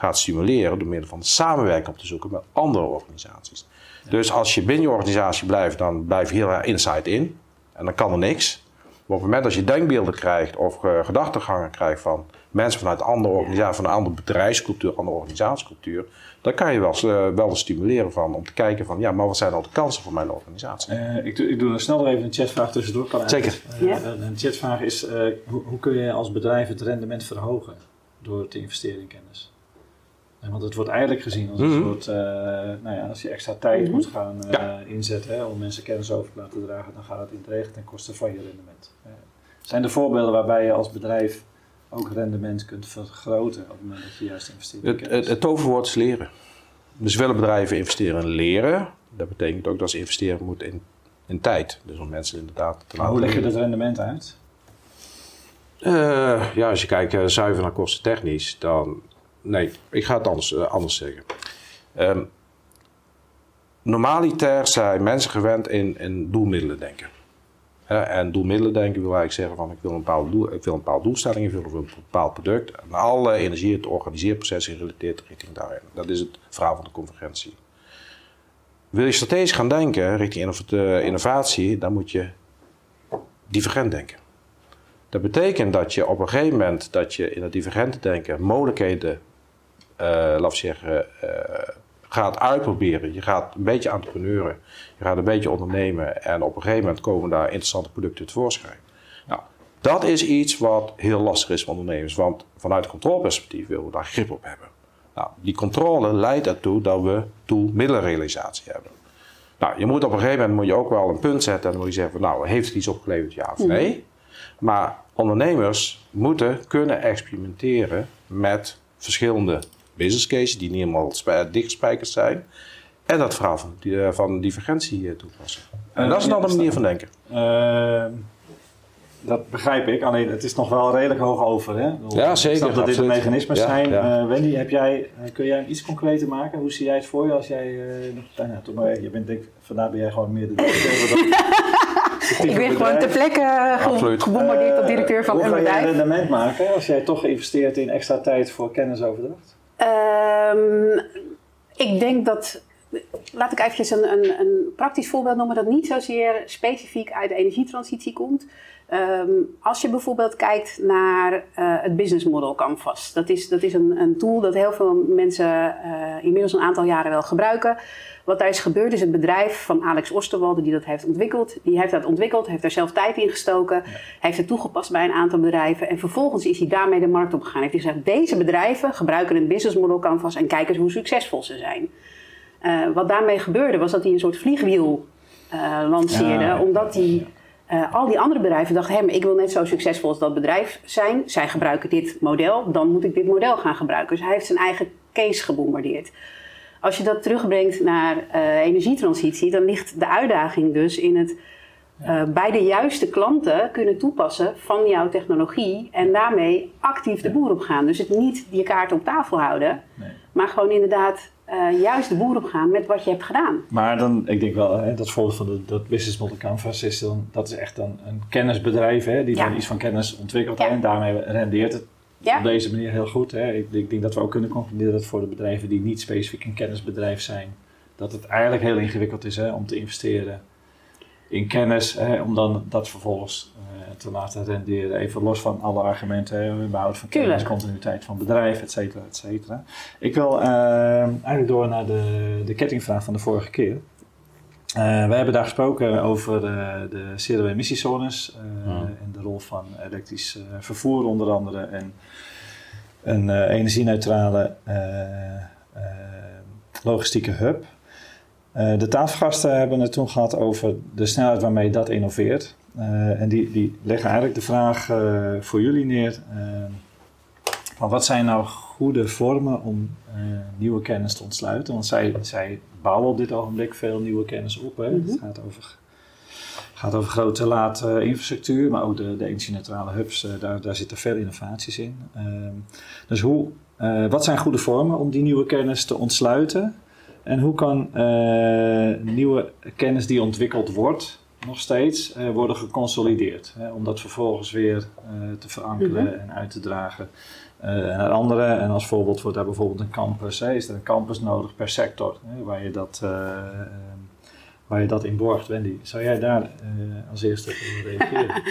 gaat stimuleren door middel van samenwerking op te zoeken met andere organisaties. Dus als je binnen je organisatie blijft, dan blijf je heel erg inside in. En dan kan er niks. Maar op het moment dat je denkbeelden krijgt of uh, gedachtegangen krijgt van mensen vanuit een andere organisatie, van een andere bedrijfscultuur, andere organisatiecultuur, dan kan je wel, uh, wel stimuleren van om te kijken van ja, maar wat zijn al de kansen voor mijn organisatie? Uh, ik, doe, ik doe er snel even een chatvraag tussendoor. Kan Zeker. Een chatvraag is: hoe, hoe kun je als bedrijf het rendement verhogen door te investeren in kennis? Want het wordt eigenlijk gezien als een mhm. soort, uh, nou ja, als je extra tijd mhm. moet gaan uh, inzetten hè, om mensen kennis over te laten dragen, dan gaat het in het regen ten koste van je rendement. Uh, zijn er voorbeelden waarbij je als bedrijf ook rendement kunt vergroten op het moment dat je juist investeert in het, het, het, toverwoord is leren. Dus willen bedrijven investeren in leren, dat betekent ook dat ze investeren moeten in, in tijd. Dus om mensen inderdaad te laten Hoe leg je dat rendement uit? ja, als je kijkt zuiver naar kosten technisch, dan nee, ik ga het anders, uh, anders zeggen. Um, normaliter zijn mensen gewend in, in doelmiddelen denken. en doelmiddelen denken wil eigenlijk zeggen van ik wil een bepaald doel, ik wil een bepaalde doelstelling, ik wil een bepaald product. En alle energie, het organiseerproces gerelateerd richting daarin. Dat is het verhaal van de convergentie. Wil je strategisch gaan denken richting innovatie, dan moet je divergent denken. Dat betekent dat je op een gegeven moment dat je in het divergente denken mogelijkheden laten we zeggen, uh, gaat uitproberen. Je gaat een beetje entrepreneuren, je gaat een beetje ondernemen en op een gegeven moment komen daar interessante producten tevoorschijn. Nou, dat is iets wat heel lastig is voor ondernemers, want vanuit controleperspectief willen we daar grip op hebben. Nou, die controle leidt ertoe dat we doelmiddelenrealisatie hebben. Nou, je moet op een gegeven moment moet je ook wel een punt zetten en dan moet je zeggen, nou, heeft het iets opgeleverd, ja of nee? Maar ondernemers moeten kunnen experimenteren met verschillende business cases die niet helemaal dichtgespijkerd zijn. En dat verhaal van, die, eh, van divergentie eh, toepassen. En dat is een andere manier van denken. Ehm, dat begrijp ik, alleen het is nog wel redelijk hoog over. Hè? Ja, zeker. Ik snap dat dit de mechanismen Ja, zijn. ja. Eh, Wendy, heb jij, eh, kun jij iets concreter maken? Hoe zie jij het voor je als jij... eh, nou ja, toch maar, je bent, denk, vandaar ben jij gewoon meer de directeur. [laughs] Ik ben gewoon ter plekke gebombardeerd tot directeur van Hoe een ga jij een bedrijf. rendement maken als jij toch investeert in extra tijd voor kennisoverdracht? Ehm, ik denk dat, laat ik eventjes een, een, een praktisch voorbeeld noemen dat niet zozeer specifiek uit de energietransitie komt. Ehm, als je bijvoorbeeld kijkt naar eh, het business model Canvas. Dat is, dat is een, een tool dat heel veel mensen eh, inmiddels een aantal jaren wel gebruiken. Wat daar is gebeurd is het bedrijf van Alex Osterwalde die dat heeft ontwikkeld. Die heeft dat ontwikkeld, heeft daar zelf tijd in gestoken. Heeft het toegepast bij een aantal bedrijven. En vervolgens is hij daarmee de markt op gegaan. Heeft hij gezegd, deze bedrijven gebruiken een business model canvas en kijken eens hoe succesvol ze zijn. Eh, wat daarmee gebeurde was dat hij een soort vliegwiel lanceerde. Ja, omdat hij eh, al die andere bedrijven dachten, hé, maar ik wil net zo succesvol als dat bedrijf zijn. Zij gebruiken dit model, dan moet ik dit model gaan gebruiken. Dus hij heeft zijn eigen case gebombardeerd. Als je dat terugbrengt naar eh, energietransitie, dan ligt de uitdaging dus in het eh, bij de juiste klanten kunnen toepassen van jouw technologie en daarmee actief de boer op gaan. Dus het niet je kaart op tafel houden, Nee. maar gewoon inderdaad eh, juist de boer op gaan met wat je hebt gedaan. Maar dan, ik denk wel, hè, dat voorbeeld van de, dat business model canvas is dan, dat is echt dan een kennisbedrijf, hè, die Ja. dan iets van kennis ontwikkelt Ja. en daarmee rendeert het Ja. op deze manier heel goed. Hè. Ik, ik denk dat we ook kunnen concluderen dat voor de bedrijven die niet specifiek een kennisbedrijf zijn, dat het eigenlijk heel ingewikkeld is hè, om te investeren in kennis, hè, om dan dat vervolgens eh, te laten renderen. Even los van alle argumenten, behoud van kennis, continuïteit van bedrijf, et cetera, et cetera. Ik wil eh, eigenlijk door naar de, de kettingvraag van de vorige keer. Eh, we hebben daar gesproken over de zero-emissiezones eh, Hmm. en de rol van elektrisch vervoer onder andere en een eh, energie-neutrale logistieke hub. Eh, de tafelgasten hebben het toen gehad over de snelheid waarmee dat innoveert. Eh, en die, die leggen eigenlijk de vraag eh, voor jullie neer. eh, van wat zijn nou goede vormen om eh, nieuwe kennis te ontsluiten? Want zij, zij bouwen op dit ogenblik veel nieuwe kennis op. Hè? Mhm. Het gaat over, gaat over grote laat eh, infrastructuur, maar ook de, de energie-neutrale hubs, daar, daar zitten veel innovaties in. Ehm, dus hoe, wat zijn goede vormen om die nieuwe kennis te ontsluiten? En hoe kan nieuwe kennis die ontwikkeld wordt, nog steeds, eh, worden geconsolideerd? Hè? Om dat vervolgens weer eh, te verankeren Mhm. en uit te dragen eh, naar anderen. En als voorbeeld wordt daar bijvoorbeeld een campus. Hè? Is er een campus nodig per sector hè? Waar, je dat, eh, eh, waar je dat in borgt? Wendy, zou jij daar als eerste op reageren? [laughs]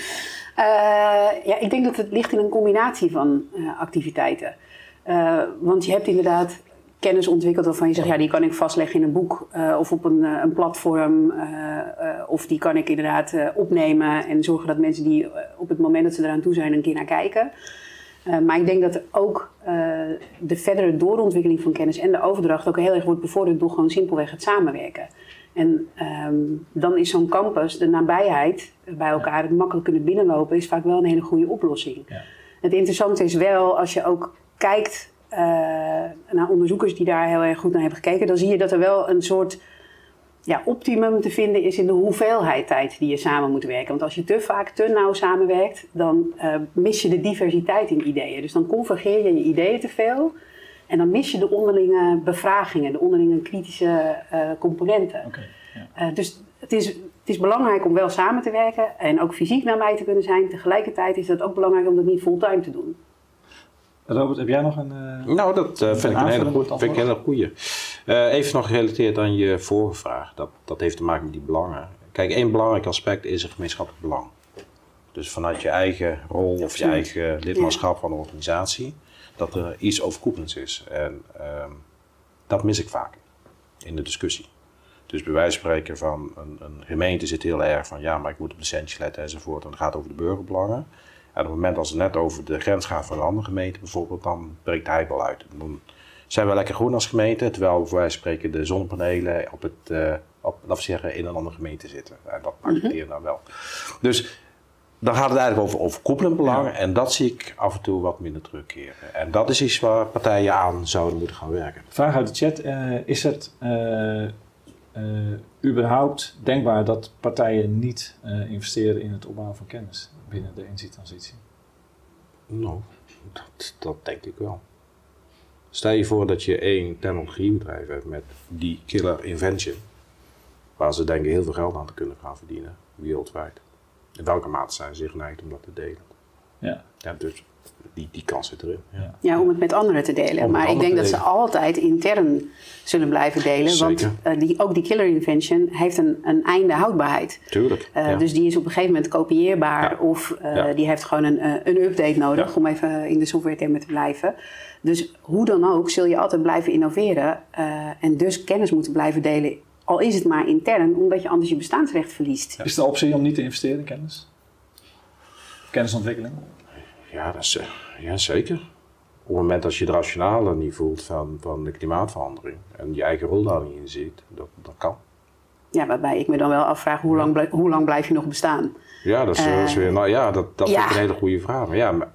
Ja, ik denk dat het ligt in een combinatie van activiteiten. Want je hebt inderdaad kennis ontwikkeld waarvan je zegt, ja, die kan ik vastleggen in een boek eh, of op een, eh, een platform. eh, of die kan ik inderdaad opnemen en zorgen dat mensen die op het moment dat ze eraan toe zijn een keer naar kijken. Maar ik denk dat ook de verdere doorontwikkeling van kennis en de overdracht ook heel erg wordt bevorderd door gewoon simpelweg het samenwerken. En ehm, dan is zo'n campus, de nabijheid bij elkaar, het makkelijk kunnen binnenlopen, is vaak wel een hele goede oplossing. Ja. Het interessante is wel, als je ook kijkt naar onderzoekers die daar heel erg goed naar hebben gekeken, dan zie je dat er wel een soort ja, optimum te vinden is in de hoeveelheid tijd die je samen moet werken. Want als je te vaak te nauw samenwerkt, dan eh, mis je de diversiteit in ideeën. Dus dan convergeer je je ideeën te veel. En dan mis je de onderlinge bevragingen, de onderlinge kritische eh, componenten. Ja. Eh, dus het is, het is belangrijk om wel samen te werken en ook fysiek naar mij te kunnen zijn. Tegelijkertijd is het ook belangrijk om dat niet fulltime te doen. Robert, heb jij nog een... eh, Nou, dat eh, vind, ik een hele goeie, vind ik een hele goeie. Eh, even nog gerelateerd aan je vorige vraag. Dat, dat heeft te maken met die belangen. Kijk, één belangrijk aspect is een gemeenschappelijk belang. Dus vanuit je eigen rol of je eigen lidmaatschap van een organisatie, dat er iets overkoepelends is. En ehm, dat mis ik vaak in de discussie. Dus bij wijze van spreken van een, een gemeente zit heel erg van ja, maar ik moet op de centjes letten enzovoort. En het gaat over de burgerbelangen. En op het moment als het net over de grens gaat van een andere gemeente bijvoorbeeld, dan breekt hij wel uit. Dan zijn we lekker groen als gemeente, terwijl van spreken de zonnepanelen op het, eh, op, laten zeggen, in een andere gemeente zitten. En dat accepteren we nou wel. Dus dan gaat het eigenlijk over overkoepelend belang. En dat zie ik af en toe wat minder terugkeren. En dat is iets waar partijen aan zouden moeten gaan werken. Vraag uit de chat. Uh, is het uh, uh, überhaupt denkbaar dat partijen niet investeren in het opbouwen van kennis binnen de energietransitie? Nou, dat, dat denk ik wel. Stel je voor dat je één technologiebedrijf hebt met die killer invention, waar ze denken heel veel geld aan te kunnen gaan verdienen, wereldwijd. In welke mate zijn ze geneigd om dat te delen? Ja. ja dus die, die kans zit erin. Ja. ja, om het met anderen te delen. maar ik denk dat ze altijd intern zullen blijven delen. Want uh, die, ook die killer invention heeft een, een einde houdbaarheid. Tuurlijk. Uh, Dus die is op een gegeven moment kopieerbaar. Of uh, die heeft gewoon een, een update nodig om even in de software termen te blijven. Dus hoe dan ook zul je altijd blijven innoveren. en dus kennis moeten blijven delen al is het maar intern, omdat je anders je bestaansrecht verliest. Is de optie om niet te investeren in kennis? Kennisontwikkeling? Ja, dat is, eh, ja zeker. Op het moment dat je het rationale niet voelt van, van de klimaatverandering en je eigen rol daar niet in ziet, dat, dat kan. Ja, waarbij ik me dan wel afvraag, hoe, lang, blijf, hoe lang blijf je nog bestaan? Ja, dat is, uh, is weer, nou ja, dat, dat ja. vind ik een hele goede vraag. Maar ja, maar,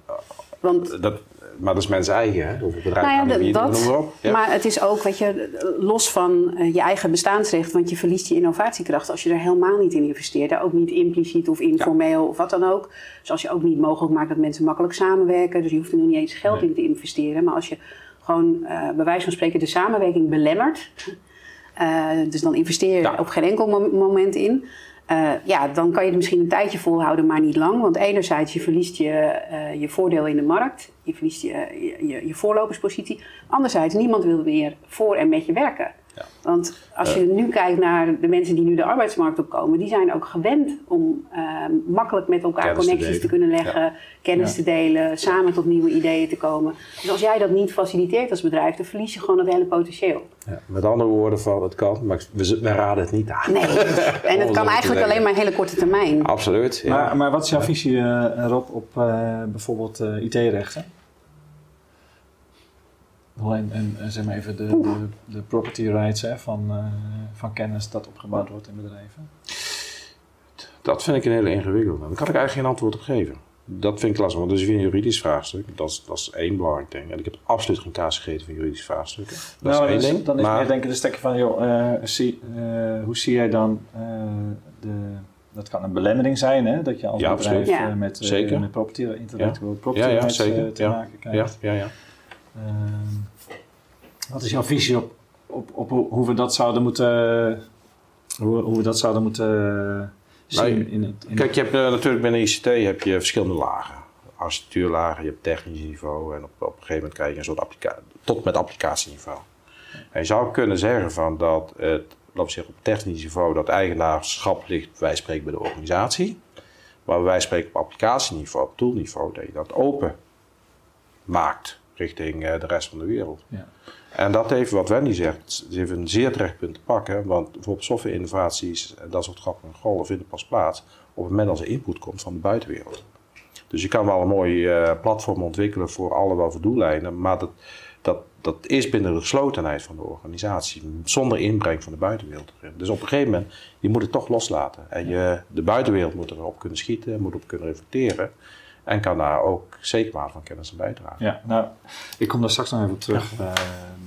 Want, dat, maar dat is mensen eigen, hè? Of het bedrijf. Nou ja, dat, maar, ja. maar het is ook, weet je, los van uh, je eigen bestaansrecht, want je verliest je innovatiekracht als je er helemaal niet in investeert. Daar ook niet impliciet of informeel ja. of wat dan ook. Dus als je ook niet mogelijk maakt dat mensen makkelijk samenwerken, dus je hoeft er nog niet eens geld nee. in te investeren. Maar als je gewoon, uh, bij wijze van spreken, de samenwerking belemmert, dus dan investeer je ja. op geen enkel moment in. Uh, ja, dan kan je het misschien een tijdje volhouden, maar niet lang. Want enerzijds, je verliest je, uh, je voordeel in de markt. Je verliest je, je, je, voorloperspositie. Anderzijds, niemand wil meer voor en met je werken. Ja. Want als je nu kijkt naar de mensen die nu de arbeidsmarkt opkomen, die zijn ook gewend om uh, makkelijk met elkaar kennis connecties te, te, kunnen leggen, ja. kennis ja. te delen, samen tot nieuwe ideeën te komen. Dus als jij dat niet faciliteert als bedrijf, dan verlies je gewoon het hele potentieel. met andere woorden van het kan, maar we, we raden het niet aan. Nee, [laughs] en het kan eigenlijk alleen maar hele korte termijn. Absoluut. Maar, maar, wat is jouw visie uh, Rob op uh, bijvoorbeeld uh, IT-rechten? En, en, en, zeg maar even de, de, de property rights hè, van, uh, van kennis dat opgebouwd wordt in bedrijven? Dat vind ik een hele ingewikkelde. Daar kan ik eigenlijk geen antwoord op geven. Dat vind ik lastig, want dat is weer een juridisch vraagstuk. Dat is, dat is één belangrijk ding. En ik heb absoluut geen kaas gegeten van juridische vraagstukken. Dat nou, is één dus, ding. Dan is maar, meer denk ik een stukje van, joh, uh, zie, uh, hoe zie jij dan de... Dat kan een belemmering zijn, hè? dat je als ja, bedrijf ja. met, zeker. met property, intellectual ja. property ja, ja, rights zeker. te ja. maken krijgt. Ja, ja, ja. Wat is jouw visie op, op, op hoe we dat zouden moeten, hoe, hoe we dat zouden moeten zien? Nee, in het, in kijk, je hebt uh, natuurlijk binnen ICT heb je verschillende lagen. Architectuurlagen, je hebt technisch niveau en op, op een gegeven moment krijg je een soort applicatie, tot met applicatieniveau. En je zou kunnen zeggen van dat het, laten we zeggen op technisch niveau, dat eigenaarschap ligt, wij spreken bij de organisatie. Maar wij spreken op applicatieniveau, op toolniveau, dat je dat open maakt richting uh, de rest van de wereld. Ja. En dat heeft, wat Wendy zegt, heeft een zeer terecht punt te pakken. Want bijvoorbeeld software-innovaties dat soort grappen en golven vinden pas plaats op het moment als er input komt van de buitenwereld. Dus je kan wel een mooi uh, platform ontwikkelen voor alle wel voor doeleinden, maar dat, dat, dat is binnen de geslotenheid van de organisatie, zonder inbreng van de buitenwereld erin. Dus op een gegeven moment, je moet het toch loslaten. En je, de buitenwereld moet erop kunnen schieten, moet op kunnen reflecteren. En kan daar ook zeker maar van kennis aan bijdragen. Ja, nou, ik kom daar straks nog even op terug ja. bij,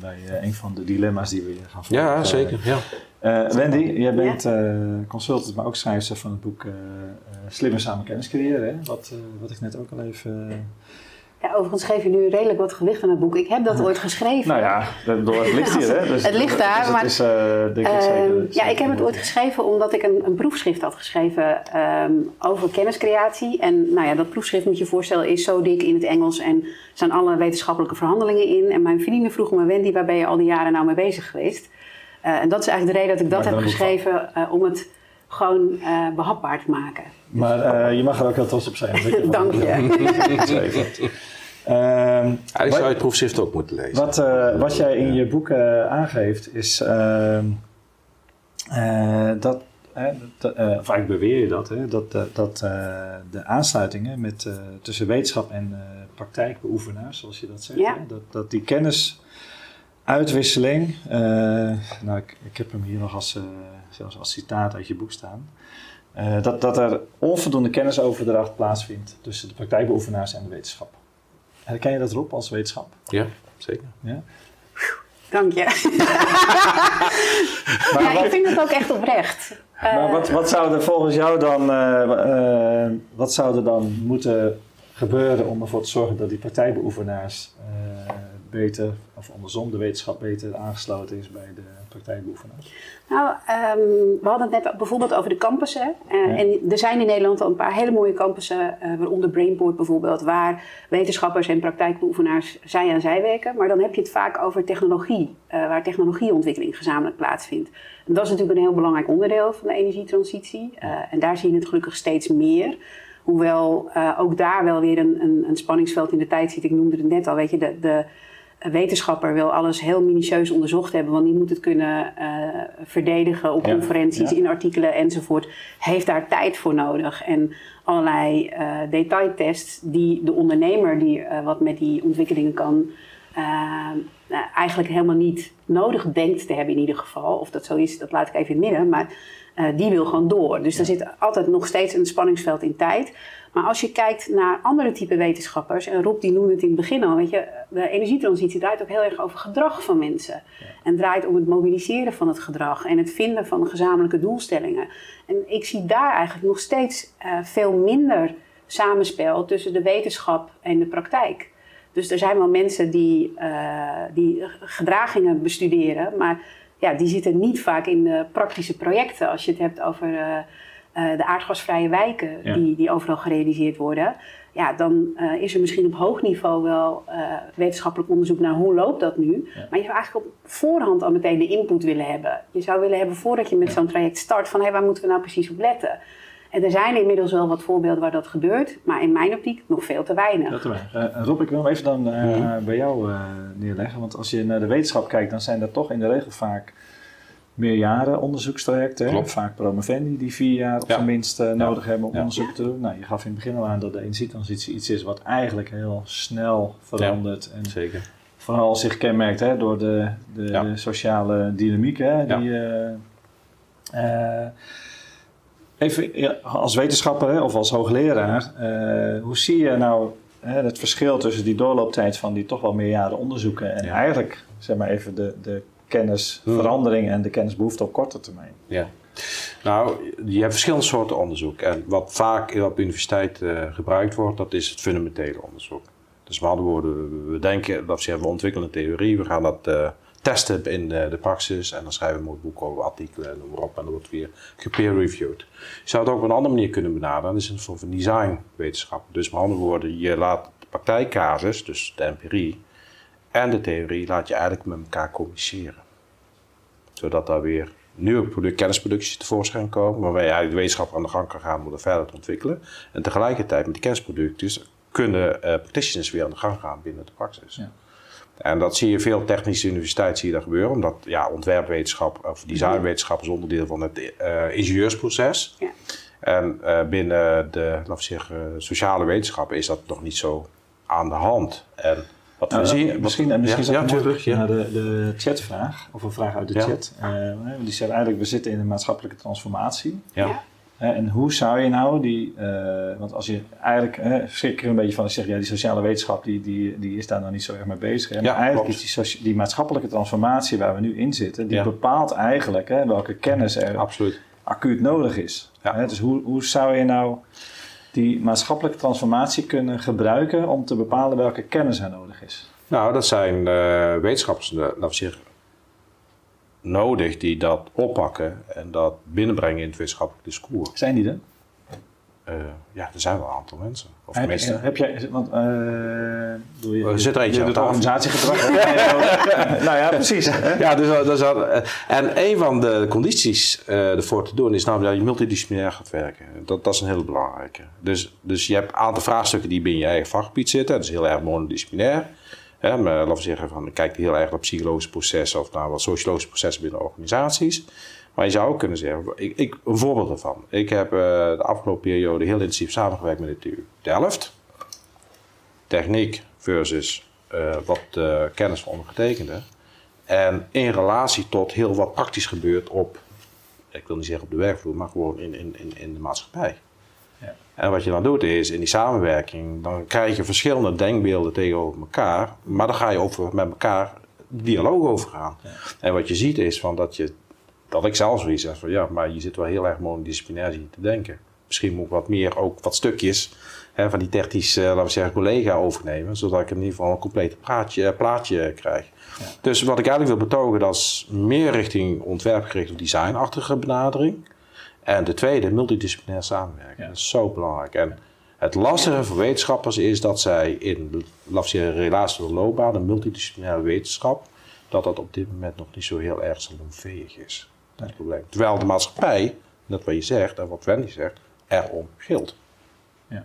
bij uh, een van de dilemma's die we hier gaan volgen. Ja, zeker. Ja. Uh, Wendy, jij bent uh, consultant, maar ook schrijver van het boek Slimmer Samen Kennis Creëren. Hè? Wat, wat ik net ook al even... Ja, overigens geef je nu redelijk wat gewicht aan het boek. Ik heb dat ooit geschreven. Nou ja, door het ligt hier, hè? Dus, [laughs] het ligt daar, dus maar... Het is, uh, denk ik zeker, uh, ja, ik heb het ooit geschreven omdat ik een, een proefschrift had geschreven um, over kenniscreatie. En nou ja, dat proefschrift, moet je voorstellen, is zo dik in het Engels en staan alle wetenschappelijke verhandelingen in. En mijn vrienden vroegen me, Wendy, waar ben je al die jaren nou mee bezig geweest? Uh, en dat is eigenlijk de reden dat ik dat heb geschreven, om het gewoon behapbaar te maken. Maar je mag er ook heel trots op zijn. [laughs] Dank je. Um, [laughs] Eigenlijk zou je het proefschrift ook moeten lezen. Wat, uh, wat jij in je boek uh, aangeeft is uh, dat, dat of eigenlijk beweer je dat, hè, dat, dat de aansluitingen met, tussen wetenschap en praktijkbeoefenaars, zoals je dat zegt, ja. hè, dat, dat die kennisuitwisseling, nou ik, ik heb hem hier nog als, zelfs als citaat uit je boek staan, uh, dat, dat er onvoldoende kennisoverdracht plaatsvindt tussen de praktijkbeoefenaars en de wetenschap. Herken je dat erop als wetenschap? Ja, zeker. Ja? Dank je. [laughs] maar ja, ik vind het ook echt oprecht. Maar wat, wat zou er volgens jou dan, uh, uh, wat zou er dan moeten gebeuren om ervoor te zorgen dat die partijbeoefenaars beter, of andersom, de wetenschap beter aangesloten is bij de praktijkbeoefenaars? Nou, um, we hadden het net bijvoorbeeld over de campussen. Uh, En er zijn in Nederland al een paar hele mooie campussen, uh, waaronder Brainport bijvoorbeeld, waar wetenschappers en praktijkbeoefenaars zij aan zij werken. Maar dan heb je het vaak over technologie, uh, waar technologieontwikkeling gezamenlijk plaatsvindt. En dat is natuurlijk een heel belangrijk onderdeel van de energietransitie. en daar zie je het gelukkig steeds meer. Hoewel ook daar wel weer een, een, een, spanningsveld in de tijd zit. Ik noemde het net al, weet je, de, de een wetenschapper wil alles heel minutieus onderzocht hebben, want die moet het kunnen uh, verdedigen op conferenties, in artikelen enzovoort. Heeft daar tijd voor nodig. En allerlei uh, detailtests die de ondernemer die uh, wat met die ontwikkelingen kan, eigenlijk helemaal niet nodig denkt te hebben in ieder geval. Of dat zo is, dat laat ik even in het midden. Maar die wil gewoon door. Dus er zit altijd nog steeds een spanningsveld in tijd. Maar als je kijkt naar andere type wetenschappers, en Rob die noemde het in het begin al, weet je, de energietransitie draait ook heel erg over gedrag van mensen. En draait om het mobiliseren van het gedrag en het vinden van gezamenlijke doelstellingen. En ik zie daar eigenlijk nog steeds uh, veel minder samenspel tussen de wetenschap en de praktijk. Dus er zijn wel mensen die, uh, die gedragingen bestuderen, maar ja, die zitten niet vaak in de praktische projecten. Als je het hebt over uh, uh, de aardgasvrije wijken die, die overal gerealiseerd worden. Ja, dan uh, is er misschien op hoog niveau wel uh, wetenschappelijk onderzoek naar hoe loopt dat nu. Ja. Maar je zou eigenlijk op voorhand al meteen de input willen hebben. Je zou willen hebben voordat je met ja. zo'n traject start van hey, waar moeten we nou precies op letten. En er zijn inmiddels wel wat voorbeelden waar dat gebeurt, maar in mijn optiek nog veel te weinig. Dat te weinig. Uh, Rob, ik wil hem even dan uh, bij jou uh, neerleggen. Want als je naar de wetenschap kijkt, dan zijn dat toch in de regel vaak meerjaren onderzoekstrajecten. Klopt. Vaak promovendi die vier jaar op zijn minst uh, nodig hebben om ja. onderzoek te doen. Nou, je gaf in het begin al aan dat de energietransitie iets is wat eigenlijk heel snel verandert. En zeker. Vooral zich kenmerkt hè, door de, de, de sociale dynamiek. Hè, die, uh, uh, even als wetenschapper hè, of als hoogleraar, hoe zie je nou het verschil tussen die doorlooptijd van die toch wel meerjaren onderzoeken en eigenlijk zeg maar even de, de kennisverandering en de kennisbehoefte op korte termijn. Ja. Nou, je hebt verschillende soorten onderzoek. En wat vaak op de universiteit uh, gebruikt wordt, dat is het fundamentele onderzoek. Dus met andere woorden, we denken, dat we ontwikkelen een theorie, we gaan dat uh, testen in de, de, praxis en dan schrijven we een mooi boek over artikelen, noem maar op, en dan wordt weer gepeer-reviewed. Je zou het ook op een andere manier kunnen benaderen, dat is een vorm van designwetenschap. Dus met andere woorden, je laat de praktijkcasus, dus de empirie, en de theorie laat je eigenlijk met elkaar communiceren. Zodat daar weer nieuwe product, kennisproducties tevoorschijn komen, waarbij je eigenlijk de wetenschap aan de gang kan gaan om dat verder te ontwikkelen. En tegelijkertijd met die kennisproducten kunnen uh, practitioners weer aan de gang gaan binnen de praxis. Ja. En dat zie je veel technische universiteiten zie je dat gebeuren, omdat ja, ontwerpwetenschap of designwetenschap is onderdeel van het uh, ingenieursproces. Ja. En uh, binnen de laten we zeggen, sociale wetenschappen is dat nog niet zo aan de hand. En wat nou, we zien, misschien, en misschien ja, natuurlijk ja. naar de, de chatvraag, of een vraag uit de ja. chat. Uh, die zegt eigenlijk, we zitten in een maatschappelijke transformatie. Ja. Uh, en hoe zou je nou die, uh, want als je eigenlijk, uh, schrik er een beetje van, ik zeg, ja, die sociale wetenschap, die, die, die is daar nog niet zo erg mee bezig. Hè? Maar eigenlijk is die, die, maatschappelijke transformatie waar we nu in zitten, die bepaalt eigenlijk hè, welke kennis er Absoluut. acuut nodig is. Hè? Dus hoe, hoe zou je nou die maatschappelijke transformatie kunnen gebruiken om te bepalen welke kennis er nodig is? Nou, dat zijn uh, wetenschappers, uh, laten we zeggen, nodig die dat oppakken en dat binnenbrengen in het wetenschappelijk discours. Zijn die er? Uh, ja, er zijn wel een aantal mensen. Of heb, tenminste. Heb jij, want uh, doe je, er zit er eentje aan organisatiegedrag. [laughs] nou ja, precies. [laughs] ja, dus, dus, en een van de condities uh, ervoor te doen is namelijk dat je multidisciplinair gaat werken. Dat, dat is een hele belangrijke. Dus, dus je hebt een aantal vraagstukken die binnen je eigen vakgebied zitten. Dat is heel erg monodisciplinair. Hè, maar laten we zeggen, van, kijk heel erg naar psychologische processen of naar wat sociologische processen binnen organisaties. Maar je zou ook kunnen zeggen, ik, ik, een voorbeeld daarvan. Ik heb uh, de afgelopen periode heel intensief samengewerkt met de TU Delft. Techniek versus uh, wat uh, kennis van ondergetekende. En in relatie tot heel wat praktisch gebeurt op ik wil niet zeggen op de werkvloer, maar gewoon in, in, in de maatschappij. Ja. En wat je dan doet is, in die samenwerking, dan krijg je verschillende denkbeelden tegenover elkaar, maar dan ga je over, met elkaar dialoog over gaan. Ja. En wat je ziet is van dat, je, dat ik zelf zoiets zeg van ja, maar je zit wel heel erg monodisciplinair te denken. Misschien moet ik wat meer, ook wat stukjes hè, van die technisch, eh, laten we zeggen, collega overnemen, zodat ik in ieder geval een compleet praatje, plaatje krijg. Ja. Dus wat ik eigenlijk wil betogen, dat is meer richting ontwerpgericht of designachtige benadering. En de tweede, multidisciplinair samenwerken. Ja. Dat is zo belangrijk. En het lastige voor wetenschappers is dat zij in, zeggen, relatie tot de loopbaan, een multidisciplinaire wetenschap, dat dat op dit moment nog niet zo heel erg salonveeg is. Dat is het probleem. Terwijl de maatschappij, dat wat je zegt en wat Wendy zegt, erom gilt. Ja.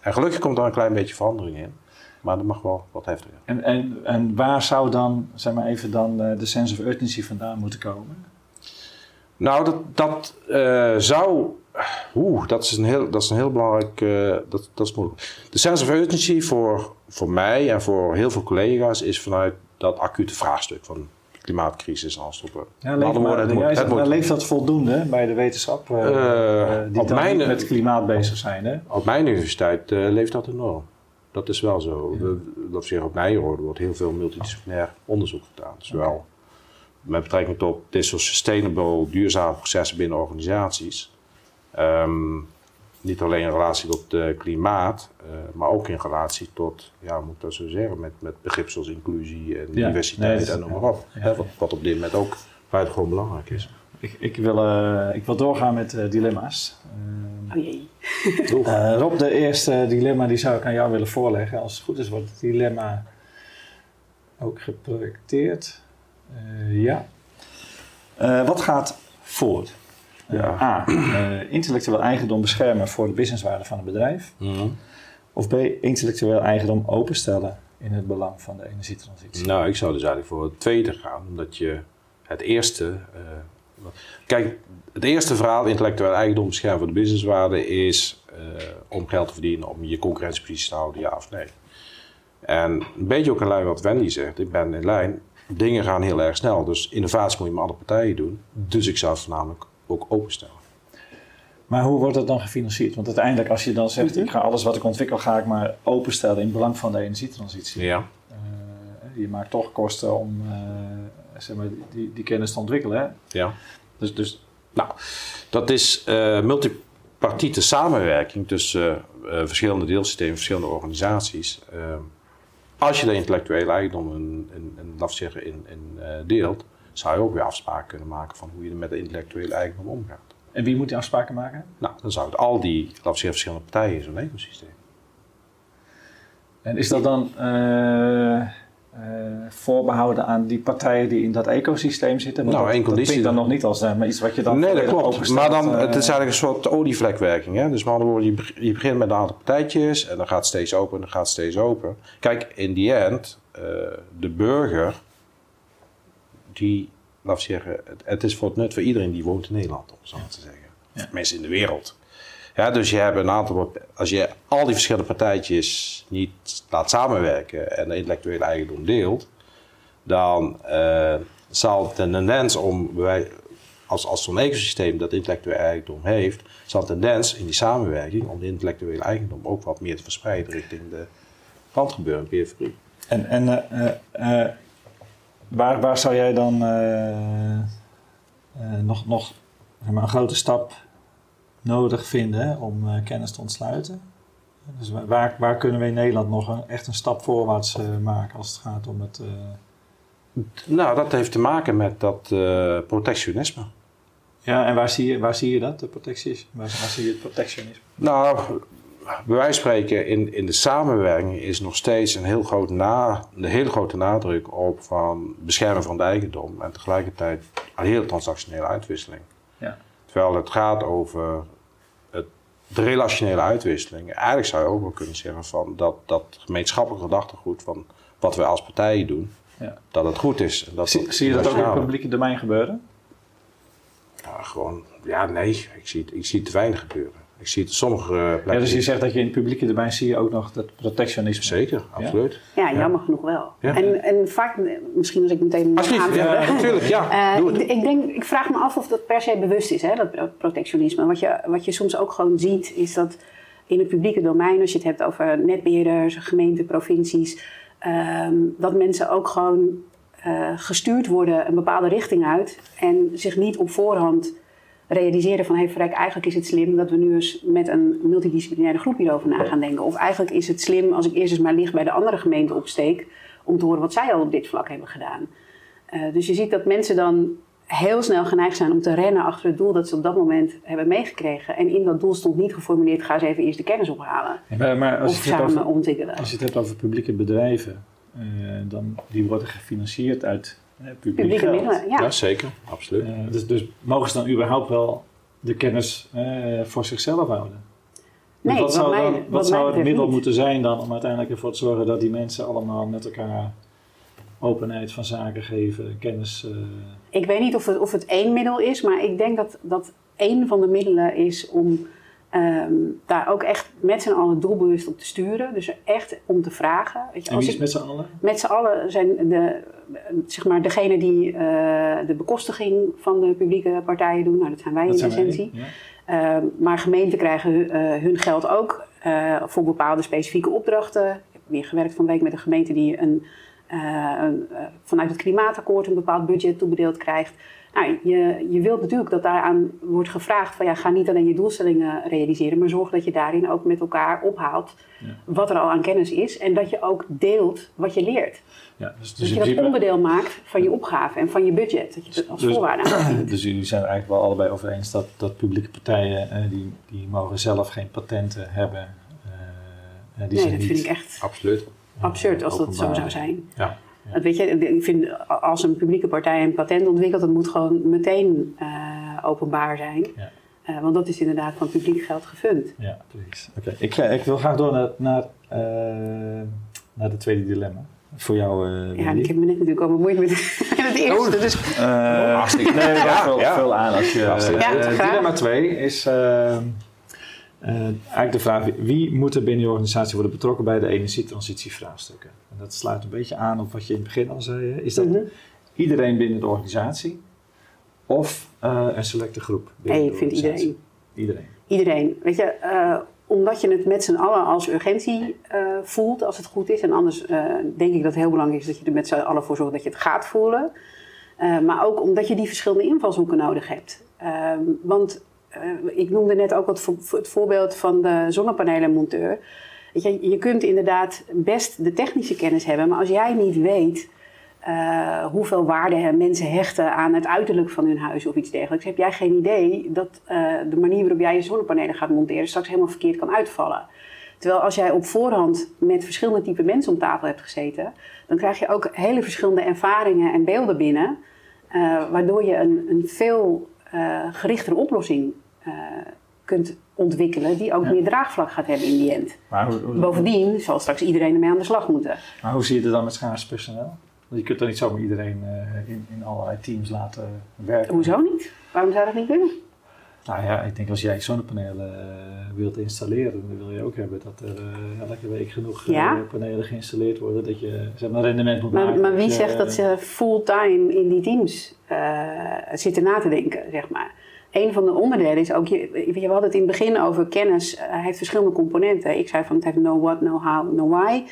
En gelukkig komt er een klein beetje verandering in, maar dat mag wel wat heftiger. En, en, en waar zou dan, zeg maar even dan, eh, de sense of urgency vandaan moeten komen? Nou, dat, dat eh, zou. Oeh, dat is een heel, dat is een heel belangrijk. eh, dat, dat is moeilijk. De sense of urgency voor, voor mij en voor heel veel collega's is vanuit dat acute vraagstuk van klimaatcrisis aanstoppen. Ja, Met leeft, het maar, moet- jij het zegt, moet- leeft dat voldoende bij de wetenschap eh, die op dan mijn- met klimaat bezig zijn? Hè? Op mijn universiteit leeft dat enorm. Dat is wel zo. We, dat we zeggen, op Nijrode wordt heel veel multidisciplinair onderzoek gedaan. Zowel met betrekking tot dit soort sustainable, duurzame processen binnen organisaties. Ehm, niet alleen in relatie tot eh, klimaat, eh, maar ook in relatie tot, ja, hoe moet ik dat zo zeggen, met, met begrip zoals inclusie en Ja, diversiteit nee, en noem maar op. ja. Wat, wat op dit moment ook buitengewoon belangrijk is. Ik, ik, wil, eh, ik wil doorgaan met eh, dilemma's. Eh, Oh jee. [laughs] Eh, Rob, de eerste dilemma die zou ik aan jou willen voorleggen. Als het goed is, wordt het dilemma ook geprojecteerd. Eh, ja. Eh, wat gaat voor? Ja. A. eh, intellectueel eigendom beschermen voor de businesswaarde van het bedrijf. Of B. Intellectueel eigendom openstellen in het belang van de energietransitie. Nou, ik zou dus eigenlijk voor het tweede gaan, omdat je het eerste. kijk, het eerste verhaal, intellectueel eigendom beschermen voor de businesswaarde, is om geld te verdienen, om je concurrentiepositie te houden, ja of nee. En een beetje ook in lijn wat Wendy zegt, ik ben in lijn, dingen gaan heel erg snel, dus innovatie moet je met andere partijen doen. Dus ik zou het voornamelijk ook openstellen. Maar hoe wordt dat dan gefinancierd? Want uiteindelijk, als je dan zegt: ik ga alles wat ik ontwikkel, ga ik maar openstellen in het belang van de energietransitie. Ja. Eh, je maakt toch kosten om eh, zeg maar, die, die kennis te ontwikkelen. Hè? Ja. Dus, dus nou, dat is eh multipartiete samenwerking tussen verschillende deelsystemen, verschillende organisaties. Als je de intellectuele eigendom in, in, in, laat zeggen, in, in eh, deelt, zou je ook weer afspraken kunnen maken van hoe je met de intellectuele eigendom omgaat. En wie moet die afspraken maken? Nou, dan zouden al die, we zeggen, verschillende partijen in zo'n ecosysteem. En is dat dan eh, voorbehouden aan die partijen die in dat ecosysteem zitten? Want Nou, dat, één dat conditie klinkt dan nog niet als eh, maar iets wat je dan Nee, dat klopt. Maar dan, eh, het is eigenlijk een soort olievlekwerking. Hè? Dus met andere woorden, je, beg- je begint met een aantal partijtjes en dan gaat het steeds open en dan gaat het steeds open. Kijk, in die end, eh, de burger, die, laat ik zeggen, het, het is voor het nut voor iedereen die woont in Nederland, om zo maar te zeggen. Of mensen in de wereld. Ja, dus je hebt een aantal, als je al die verschillende partijtjes niet laat samenwerken en de intellectuele eigendom deelt, dan eh, zal de tendens om, als, als zo'n ecosysteem dat intellectuele eigendom heeft, zal de tendens in die samenwerking om de intellectuele eigendom ook wat meer te verspreiden richting de randgebeuren, periferie. En, en eh, eh, waar, waar zou jij dan nog, nog zeg maar, een grote stap nodig vinden om eh, kennis te ontsluiten? Dus wa- waar, waar kunnen we in Nederland nog een, echt een stap voorwaarts eh, maken als het gaat om het... eh, Nou, dat heeft te maken met dat protectionisme. ja, en waar zie je, waar zie je dat, de protecties? Waar, waar zie je het protectionisme? Nou, bij wijze van spreken, in, in de samenwerking is nog steeds een heel groot na, een hele grote nadruk op van beschermen van de eigendom en tegelijkertijd een hele transactionele uitwisseling. Ja. Terwijl het gaat over het, de relationele uitwisseling. Eigenlijk zou je ook wel kunnen zeggen van dat, dat gemeenschappelijk gedachtegoed van wat wij als partijen doen, Ja. dat het goed is. Dat Zie, zie je dat ook in het publieke domein gebeuren? Gewoon, ja, nee, ik zie, ik zie te weinig gebeuren. Ik zie het sommige eh, plekken. Ja, dus je zegt dat je in het publieke domein zie je ook nog dat protectionisme. Zeker, absoluut. Ja, jammer genoeg wel. Ja. En, en vaak, misschien als ik meteen mag aanvullen. ja, natuurlijk, ja. Eh, doe ik, denk, ik vraag me af of dat per se bewust is, hè, dat pro- protectionisme. Wat je, wat je soms ook gewoon ziet, is dat in het publieke domein, als je het hebt over netbeheerders, gemeenten, provincies, ehm, dat mensen ook gewoon eh, gestuurd worden een bepaalde richting uit en zich niet op voorhand realiseren van, hey, verrek, eigenlijk is het slim dat we nu eens met een multidisciplinaire groep hierover na gaan denken. Of eigenlijk is het slim als ik eerst eens maar licht bij de andere gemeente opsteek, om te horen wat zij al op dit vlak hebben gedaan. Eh, dus je ziet dat mensen dan heel snel geneigd zijn om te rennen achter het doel dat ze op dat moment hebben meegekregen. En in dat doel stond niet geformuleerd, ga eens even eerst de kennis ophalen. Maar, maar als, Of je het hebt samen over, ontwikkelen. als je het hebt over publieke bedrijven, eh, dan, die worden gefinancierd uit publiek Publieke geld. middelen, ja. Ja, zeker, absoluut. Eh, dus, dus mogen ze dan überhaupt wel de kennis eh, voor zichzelf houden? Nee, wat wat zou, mij- dan, wat wat mij zou het middel niet. moeten zijn dan om uiteindelijk ervoor te zorgen dat die mensen allemaal met elkaar openheid van zaken geven, kennis. eh, Ik weet niet of het, of het één middel is, maar ik denk dat dat één van de middelen is om ehm, daar ook echt met z'n allen doelbewust op te sturen. Dus echt om te vragen. Weet je, en als wie is ik- met z'n allen? Met z'n allen zijn de, zeg maar, degene die eh, de bekostiging van de publieke partijen doen. Nou, dat zijn wij Dat in essentie. ja. Eh, maar gemeenten krijgen eh, hun geld ook eh, voor bepaalde specifieke opdrachten. Ik heb weer gewerkt van een week met een gemeente die een, een, vanuit het klimaatakkoord een bepaald budget toebedeeld krijgt. Nou, je, je wilt natuurlijk dat daaraan wordt gevraagd van ja, ga niet alleen je doelstellingen realiseren, maar zorg dat je daarin ook met elkaar ophaalt Ja. wat er al aan kennis is en dat je ook deelt wat je leert. Ja, dus, dus Dat je dat onderdeel maakt van je opgave en van je budget. Dat je dat als Dus- voorwaarde aanbiedt. Dus jullie zijn er eigenlijk wel allebei over eens dat, dat publieke partijen eh, die, die mogen zelf geen patenten hebben. eh, en die Nee, zijn dat niet, vind ik echt Absoluut. absurd als dat zo zou zijn. Ja, Dat weet je, ik vind als een publieke partij een patent ontwikkelt, dat moet gewoon meteen eh, openbaar zijn. Ja. Eh, want dat is inderdaad van publiek geld gefund. ja precies. Oké, Ik, ik wil graag door naar, naar, eh, naar het tweede dilemma. Voor jou, eh Ja, ik heb me net natuurlijk al bemoeid met [laughs] het eerste. Dus Eh, Hartstikke. nee, wel Ja, veel, ja. veel aan als je. Ja, dilemma 2 is eh, eh, eigenlijk de vraag: wie moet er binnen je organisatie worden betrokken bij de energietransitievraagstukken? En dat sluit een beetje aan op wat je in het begin al zei. hè. Is dat Mhm. iedereen binnen de organisatie of eh, een selecte groep? binnen ik vind iedereen. Iedereen. Iedereen. Weet je, eh, omdat je het met z'n allen als urgentie eh, voelt, als het goed is. En anders eh, denk ik dat het heel belangrijk is dat je er met z'n allen voor zorgt dat je het gaat voelen. Eh, maar ook omdat je die verschillende invalshoeken nodig hebt. Ehm, want eh, ik noemde net ook het, het voorbeeld van de zonnepanelenmonteur. Je, je kunt inderdaad best de technische kennis hebben, maar als jij niet weet eh, hoeveel waarde mensen hechten aan het uiterlijk van hun huis of iets dergelijks, heb jij geen idee dat eh, de manier waarop jij je zonnepanelen gaat monteren straks helemaal verkeerd kan uitvallen. Terwijl als jij op voorhand met verschillende type mensen om tafel hebt gezeten, dan krijg je ook hele verschillende ervaringen en beelden binnen, eh, waardoor je een, een veel eh, gerichtere oplossing eh, kunt ontwikkelen, die ook Ja. meer draagvlak gaat hebben in die end. Maar hoe, hoe- Bovendien zal straks iedereen ermee aan de slag moeten. maar hoe zie je het dan met schaars personeel? Want je kunt dan niet zomaar iedereen eh, in, in allerlei teams laten werken. Hoezo niet? Waarom zou dat niet kunnen? Nou ja, ik denk als jij zonnepanelen eh, wilt installeren, dan wil je ook hebben dat er eh, elke week genoeg eh, Ja. panelen geïnstalleerd worden, dat je zeg maar rendement moet Maar, maken. maar wie zegt dat ze fulltime in die teams eh, zitten na te denken, zeg maar? Een van de onderdelen is ook, je, we hadden het in het begin over kennis, eh, heeft verschillende componenten. Ik zei van het heeft know what, know how, know why.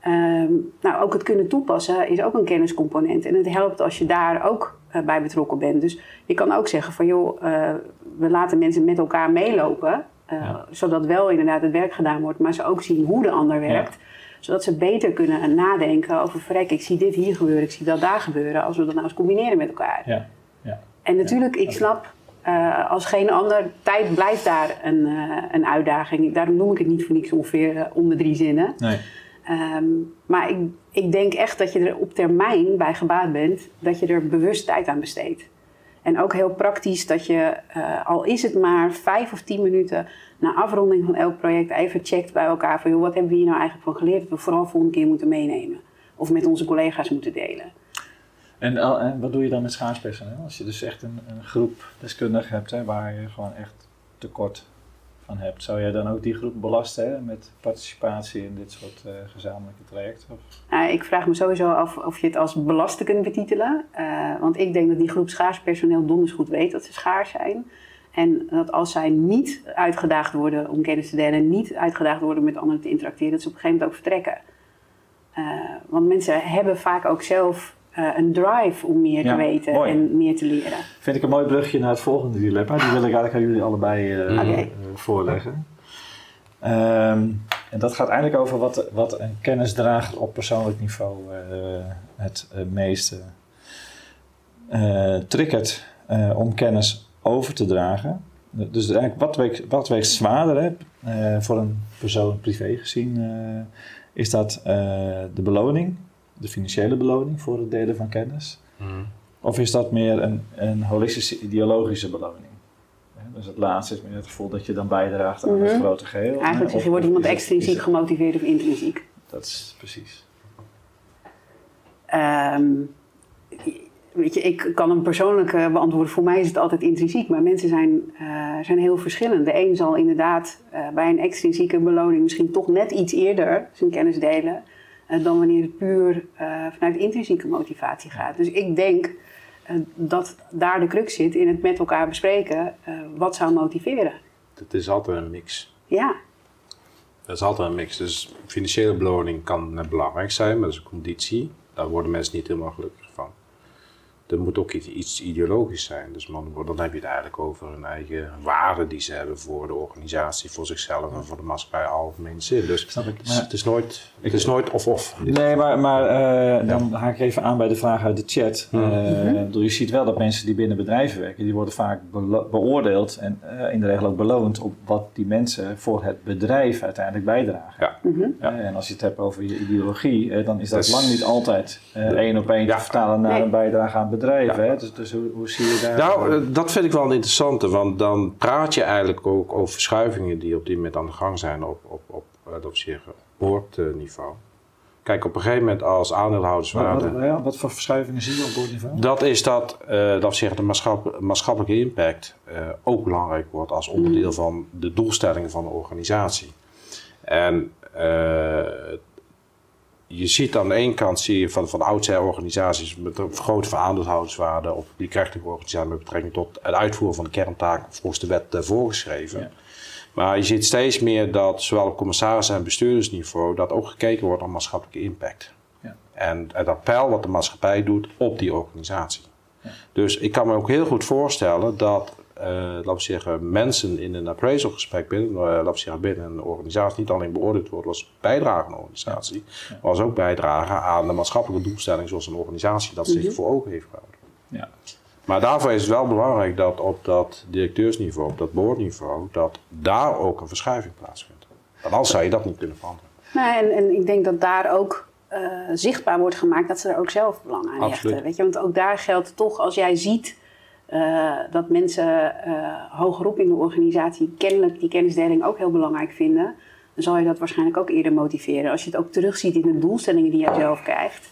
Ehm, nou, ook het kunnen toepassen is ook een kenniscomponent. En het helpt als je daar ook eh, bij betrokken bent. Dus je kan ook zeggen van joh, eh, we laten mensen met elkaar meelopen. Ja. Zodat wel inderdaad het werk gedaan wordt, maar ze ook zien hoe de ander werkt. Zodat ze beter kunnen nadenken over verrek, ik zie dit hier gebeuren, ik zie dat daar gebeuren. Als we dat nou eens combineren met elkaar. Ja, ja. En natuurlijk, ik snap eh, als geen ander, tijd blijft daar een, eh, een uitdaging. Daarom noem ik het niet voor niks ongeveer eh, om de drie zinnen. Nee. Ehm, maar ik, ik denk echt dat je er op termijn bij gebaat bent dat je er bewust tijd aan besteedt. En ook heel praktisch dat je, al is het maar vijf of tien minuten na afronding van elk project, even checkt bij elkaar van joh, wat hebben we hier nou eigenlijk van geleerd dat we vooral volgende keer moeten meenemen. Of met onze collega's moeten delen. En, al- en wat doe je dan met schaars personeel? Als je dus echt een, een groep deskundigen hebt hè, waar je gewoon echt tekort van hebt, zou jij dan ook die groep belasten hè, met participatie in dit soort uh, gezamenlijke trajecten? Uh, ik vraag me sowieso af of je het als belasten kunt betitelen. Uh, want ik denk dat die groep schaars personeel donders goed weet dat ze schaars zijn. En dat als zij niet uitgedaagd worden om kennis te delen, niet uitgedaagd worden met anderen te interacteren, dat ze op een gegeven moment ook vertrekken. want mensen hebben vaak ook zelf uh, een drive om meer te weten mooi. en meer te leren. Vind ik een mooi brugje naar het volgende dilemma. Die wil ik eigenlijk aan jullie allebei uh, okay. uh, voorleggen. Um, en dat gaat eigenlijk over wat, wat een kennisdrager op persoonlijk niveau het meeste triggert om kennis over te dragen. Dus eigenlijk wat weegt, wat weegt zwaarder hè, voor een persoon privé gezien? is dat de beloning de financiële beloning voor het delen van kennis? Mm. Of is dat meer een, een holistische ideologische beloning? Dus het laatste is meer het gevoel dat je dan bijdraagt aan het mhm. grote geheel. Eigenlijk zeg je, wordt iemand extrinsiek gemotiveerd of intrinsiek? Dat is precies. Um, weet je, ik kan hem persoonlijk beantwoorden. Voor mij is het altijd intrinsiek, maar mensen zijn, uh, zijn heel verschillend. De een zal inderdaad uh, bij een extrinsieke beloning misschien toch net iets eerder zijn kennis delen. Eh, dan wanneer het puur uh, vanuit intrinsieke motivatie gaat. Dus ik denk uh, dat daar de crux zit in het met elkaar bespreken wat zou motiveren. Het is altijd een mix. Ja. Dat is altijd een mix. Dus financiële beloning kan net belangrijk zijn, maar dat is een conditie. Daar worden mensen niet helemaal gelukkig er moet ook iets, iets ideologisch zijn. Dus man, dan heb je het eigenlijk over hun eigen waarden die ze hebben voor de organisatie, voor zichzelf en voor de maatschappij algemeen zin. Dus Snap ik. Maar, het is nooit, het is nooit of-of. Nee, maar, maar uh, dan haak ik even aan bij de vraag uit de chat. Uh, mm Je ziet wel dat mensen die binnen bedrijven werken, die worden vaak beoordeeld en uh, in de regel ook beloond op wat die mensen voor het bedrijf uiteindelijk bijdragen. Ja. Mm -hmm. ja. en als je het hebt over je ideologie, dan is dat, lang niet altijd één op één te vertalen naar een bijdrage aan het bedrijf Hè? Dus, dus hoe, hoe, zie je daar? Nou, eh, dat vind ik wel een interessante, want dan praat je eigenlijk ook over verschuivingen die op die moment aan de gang zijn op, op, op, op, op boordniveau. Kijk, op een gegeven moment als aandeelhouderswaarde... Wat, wat, wat, voor verschuivingen zie je op boordniveau? Dat is dat, uh, dat zeggen, de maatschappelijke impact uh, ook belangrijk wordt als onderdeel mm. van de doelstellingen van de organisatie. En uh, je ziet aan de ene kant zie je van, van oudsher organisaties met een vergroten van aandeelhouderswaarde of die krachtige organisatie met betrekking tot het uitvoeren van de kerntaken volgens de wet uh, voorgeschreven. Maar je ziet steeds meer dat zowel op commissaris- en bestuurdersniveau dat ook gekeken wordt naar maatschappelijke impact. Ja. En, dat peil wat de maatschappij doet op die organisatie. Ja. Dus ik kan me ook heel goed voorstellen dat laten we zeggen, mensen in een appraisalgesprek binnen, uh, laten we zeggen, binnen een organisatie niet alleen beoordeeld worden als bijdrage aan een organisatie, ja. maar als ook bijdragen aan de maatschappelijke doelstelling zoals een organisatie dat zich -hmm. voor ogen heeft gehouden. Ja. Maar daarvoor is het wel belangrijk dat op dat directeursniveau, op dat boordniveau, dat daar ook een verschuiving plaatsvindt. Want anders zou je dat niet kunnen veranderen. Nou, en, en ik denk dat daar ook uh, zichtbaar wordt gemaakt dat ze er ook zelf belang aan hechten. Weet je? Want ook daar geldt toch, als jij ziet uh, dat mensen uh, hogerop in de organisatie kennelijk die kennisdeling ook heel belangrijk vinden, dan zal je dat waarschijnlijk ook eerder motiveren. Als je het ook terugziet in de doelstellingen die jij zelf krijgt,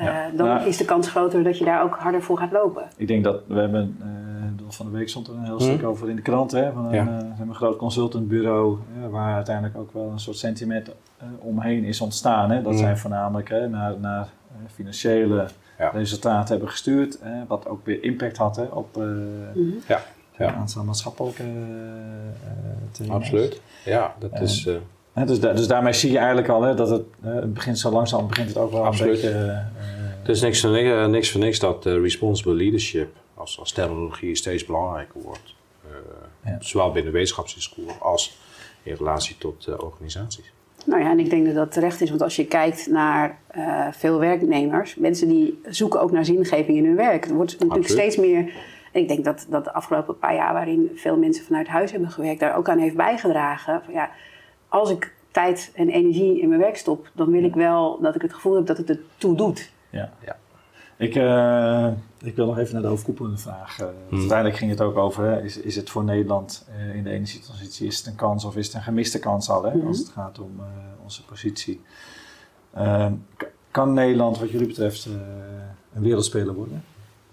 uh, ja, dan nou, is de kans groter dat je daar ook harder voor gaat lopen. Ik denk dat we hebben, van de week stond er een heel stuk hm. over in de krant, hè, van een, ja. een groot consultantbureau, waar uiteindelijk ook wel een soort sentiment omheen is ontstaan. Hè. Dat hm. zijn voornamelijk hè, naar, naar financiële ja. resultaten hebben gestuurd. Hè, wat ook weer impact had hè, op uh, mm-hmm. ja. ja. een aantal maatschappelijke uh, Absoluut. Ja, dat is. Uh, hè, dus, da dus, daarmee zie je eigenlijk al hè, dat het, het begint zo langzaam begint het ook wel Absoluut. een beetje. het is niks voor niks, niks, voor niks dat responsible leadership als, als terminologie steeds belangrijker wordt. Ja. Zowel binnen wetenschapsdiscours als in relatie tot organisaties. Nou ja, en ik denk dat dat terecht is, want als je kijkt naar uh, veel werknemers, mensen die zoeken ook naar zingeving in hun werk. Er wordt natuurlijk steeds meer. Ik denk dat, dat de afgelopen paar jaar, waarin veel mensen vanuit huis hebben gewerkt, daar ook aan heeft bijgedragen. Van, ja, als ik tijd en energie in mijn werk stop, dan wil ik wel dat ik het gevoel heb dat het er toe doet. Ja, ja. Ik, uh, ik wil nog even naar de overkoepelende vraag. Uh, hmm. Uiteindelijk ging het ook over, hè, is, is het voor Nederland uh, in de energietransitie is het een kans of is het een gemiste kans al, hè, hmm. als het gaat om onze positie. Ehm, kan Nederland wat jullie betreft een wereldspeler worden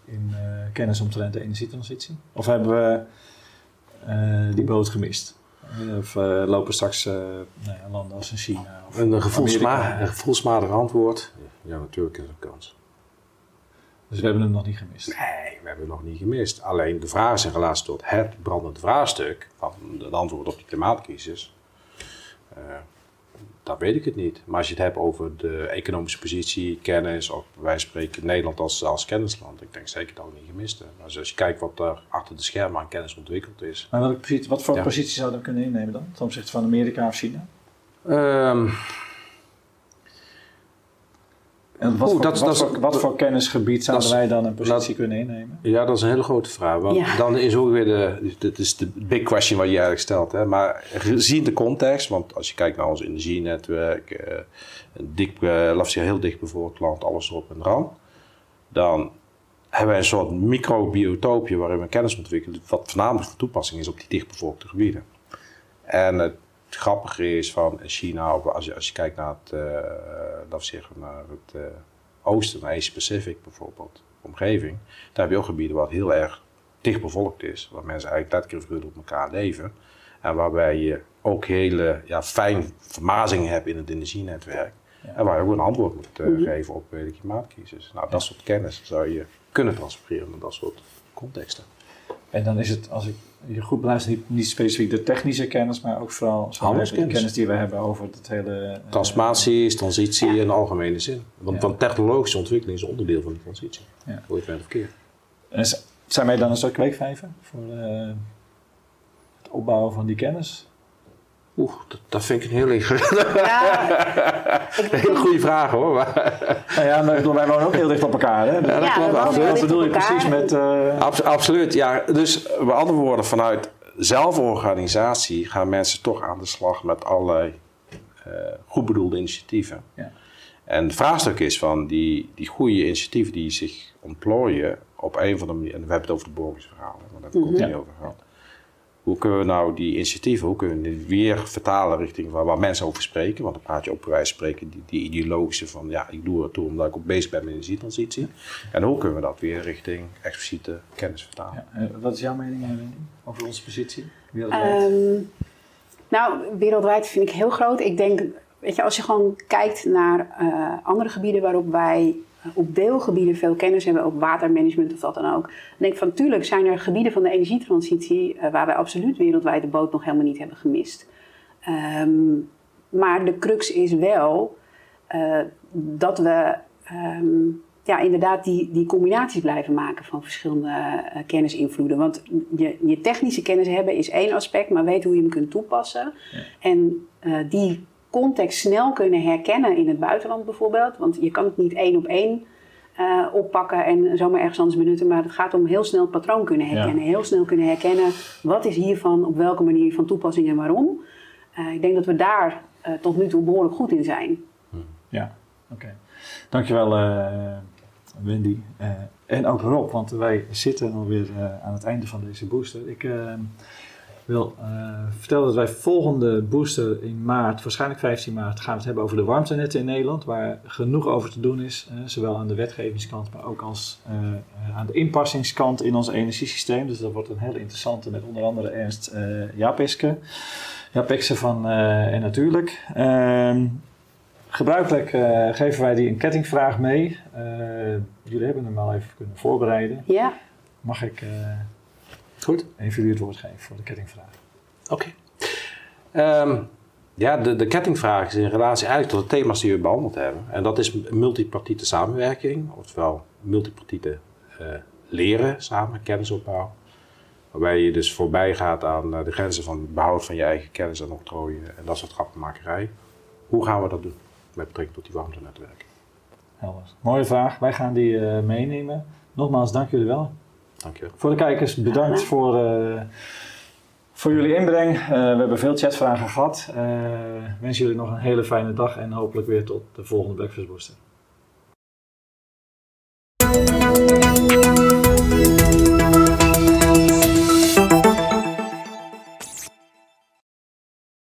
in kennis omtrent de energietransitie? Of hebben we die boot gemist Of lopen straks nou landen als in China? Of een, gevoelsma een gevoelsmatig antwoord. Ja, natuurlijk is er een kans. Dus we hebben hem nog niet gemist? Nee, we hebben hem nog niet gemist. Alleen de vraag is in relatie tot het brandende vraagstuk van het antwoord op die klimaatcrisis. Uh, dat weet ik het niet. Maar als je het hebt over de economische positie, kennis, of wij spreken Nederland als, als kennisland, ik denk zeker dat we niet gemist hebben. Maar als je kijkt wat er achter de schermen aan kennis ontwikkeld is. Maar wat, wat voor positie zouden we kunnen innemen dan, ten opzichte van Amerika of China? Um, en wat, voor, dat, wat, voor, wat voor kennisgebied zouden wij dan een positie kunnen innemen? Ja, dat is een hele grote vraag. Want dan is ook weer de, dat is de big question wat je eigenlijk stelt. Hè. Maar gezien de context, want als je kijkt naar ons energienetwerk, eh, dik, eh, heel dicht bijvoorbeeld land, alles erop en eraan, dan hebben wij een soort microbiotoopje waarin we kennis ontwikkelen, wat voornamelijk van toepassing is op die dichtbevolkte gebieden. En het het grappige is van China, als je, als je kijkt naar het, uh, laten we zeggen, naar het uh, oosten, naar Asia Pacific bijvoorbeeld, omgeving, daar heb je ook gebieden wat heel erg dicht bevolkt is, waar mensen eigenlijk letterlijk op elkaar leven. En waarbij je ook hele ja, fijn vermazingen hebt in het energienetwerk. En waar je ook een antwoord moet uh, geven op de klimaatcrisis. Nou, dat soort kennis zou je kunnen transporteren naar dat soort contexten. En dan is het, als ik je goed beluister, niet, niet specifiek de technische kennis, maar ook vooral de kennis die we hebben over het hele... Uh, Transformatie, transitie in algemene zin. Want, van technologische ontwikkeling is onderdeel van de transitie. Ja. Hoe je het of keer. En zijn wij dan een soort kweekvijver voor uh, het opbouwen van die kennis? Oeh, dat, dat, vind ik een heel ingewikkelde. Ja, [laughs] [laughs] hele goede vraag hoor. Nou ja, maar wij wonen ook heel dicht op elkaar. Hè? Ja, dat klopt. Wat bedoel je precies met. Uh... absoluut, ja. Dus met andere woorden, vanuit zelforganisatie gaan mensen toch aan de slag met allerlei uh, goed bedoelde initiatieven. Ja. En het vraagstuk is van die, die goede initiatieven die zich ontplooien op een van de manieren. En we hebben het over de verhalen, maar daar komt het niet over gehad hoe kunnen we nou die initiatieven, hoe kunnen we die weer vertalen richting waar, waar mensen over spreken? Want dan praat je op wijze spreken die, die ideologische van ja, ik doe het toe omdat ik ook bezig ben met energietransitie. En hoe kunnen we dat weer richting expliciete kennis vertalen? Ja, wat is jouw mening over onze positie wereldwijd? Um, nou, wereldwijd vind ik heel groot. Ik denk, weet je, als je gewoon kijkt naar uh, andere gebieden waarop wij op deelgebieden veel kennis hebben, ook watermanagement of wat dan ook. Dan denk ik van, natuurlijk zijn er gebieden van de energietransitie uh, waar wij absoluut wereldwijd de boot nog helemaal niet hebben gemist. Um, maar de crux is wel uh, dat we um, ja, inderdaad die, die combinaties blijven maken van verschillende uh, kennisinvloeden. Want je, je technische kennis hebben is één aspect, maar weten hoe je hem kunt toepassen. Ja. En die context snel kunnen herkennen in het buitenland bijvoorbeeld. Want je kan het niet één op één uh, oppakken en zomaar ergens anders benutten. Maar het gaat om heel snel het patroon kunnen herkennen. Heel snel kunnen herkennen wat is hiervan op welke manier van toepassing en waarom. Uh, ik denk dat we daar uh, tot nu toe behoorlijk goed in zijn. Ja, oké. Okay. Dankjewel Wendy. en ook Rob, want wij zitten alweer aan het einde van deze booster. Ik wil uh, vertellen dat wij volgende booster in maart, waarschijnlijk 15 maart, gaan we het hebben over de warmtenetten in Nederland, waar genoeg over te doen is, uh, zowel aan de wetgevingskant, maar ook als uh, aan de inpassingskant in ons energiesysteem. Dus dat wordt een hele interessante met onder andere Ernst Japiske, Japekse van En Natuurlijk. Ehm, gebruikelijk geven wij die een kettingvraag mee. jullie hebben hem al even kunnen voorbereiden. Ja. Mag ik Goed. Even jullie het woord geven voor de kettingvraag. Oké. Ehm, ja, de, de kettingvraag is in relatie eigenlijk tot de thema's die we behandeld hebben. En dat is multipartite samenwerking, oftewel multipartite uh, leren samen, kennisopbouw. Waarbij je dus voorbij gaat aan uh, de grenzen van het behoud van je eigen kennis en octrooien en dat soort grappenmakerij. Hoe gaan we dat doen met betrekking tot die warmtenetwerken? Helder. Mooie vraag. Wij gaan die uh, meenemen. Nogmaals, dank jullie wel. Dankjewel. Voor de kijkers, bedankt voor, uh, voor jullie inbreng. Uh, we hebben veel chatvragen gehad. Uh, wens jullie nog een hele fijne dag en hopelijk weer tot de volgende Breakfast Booster.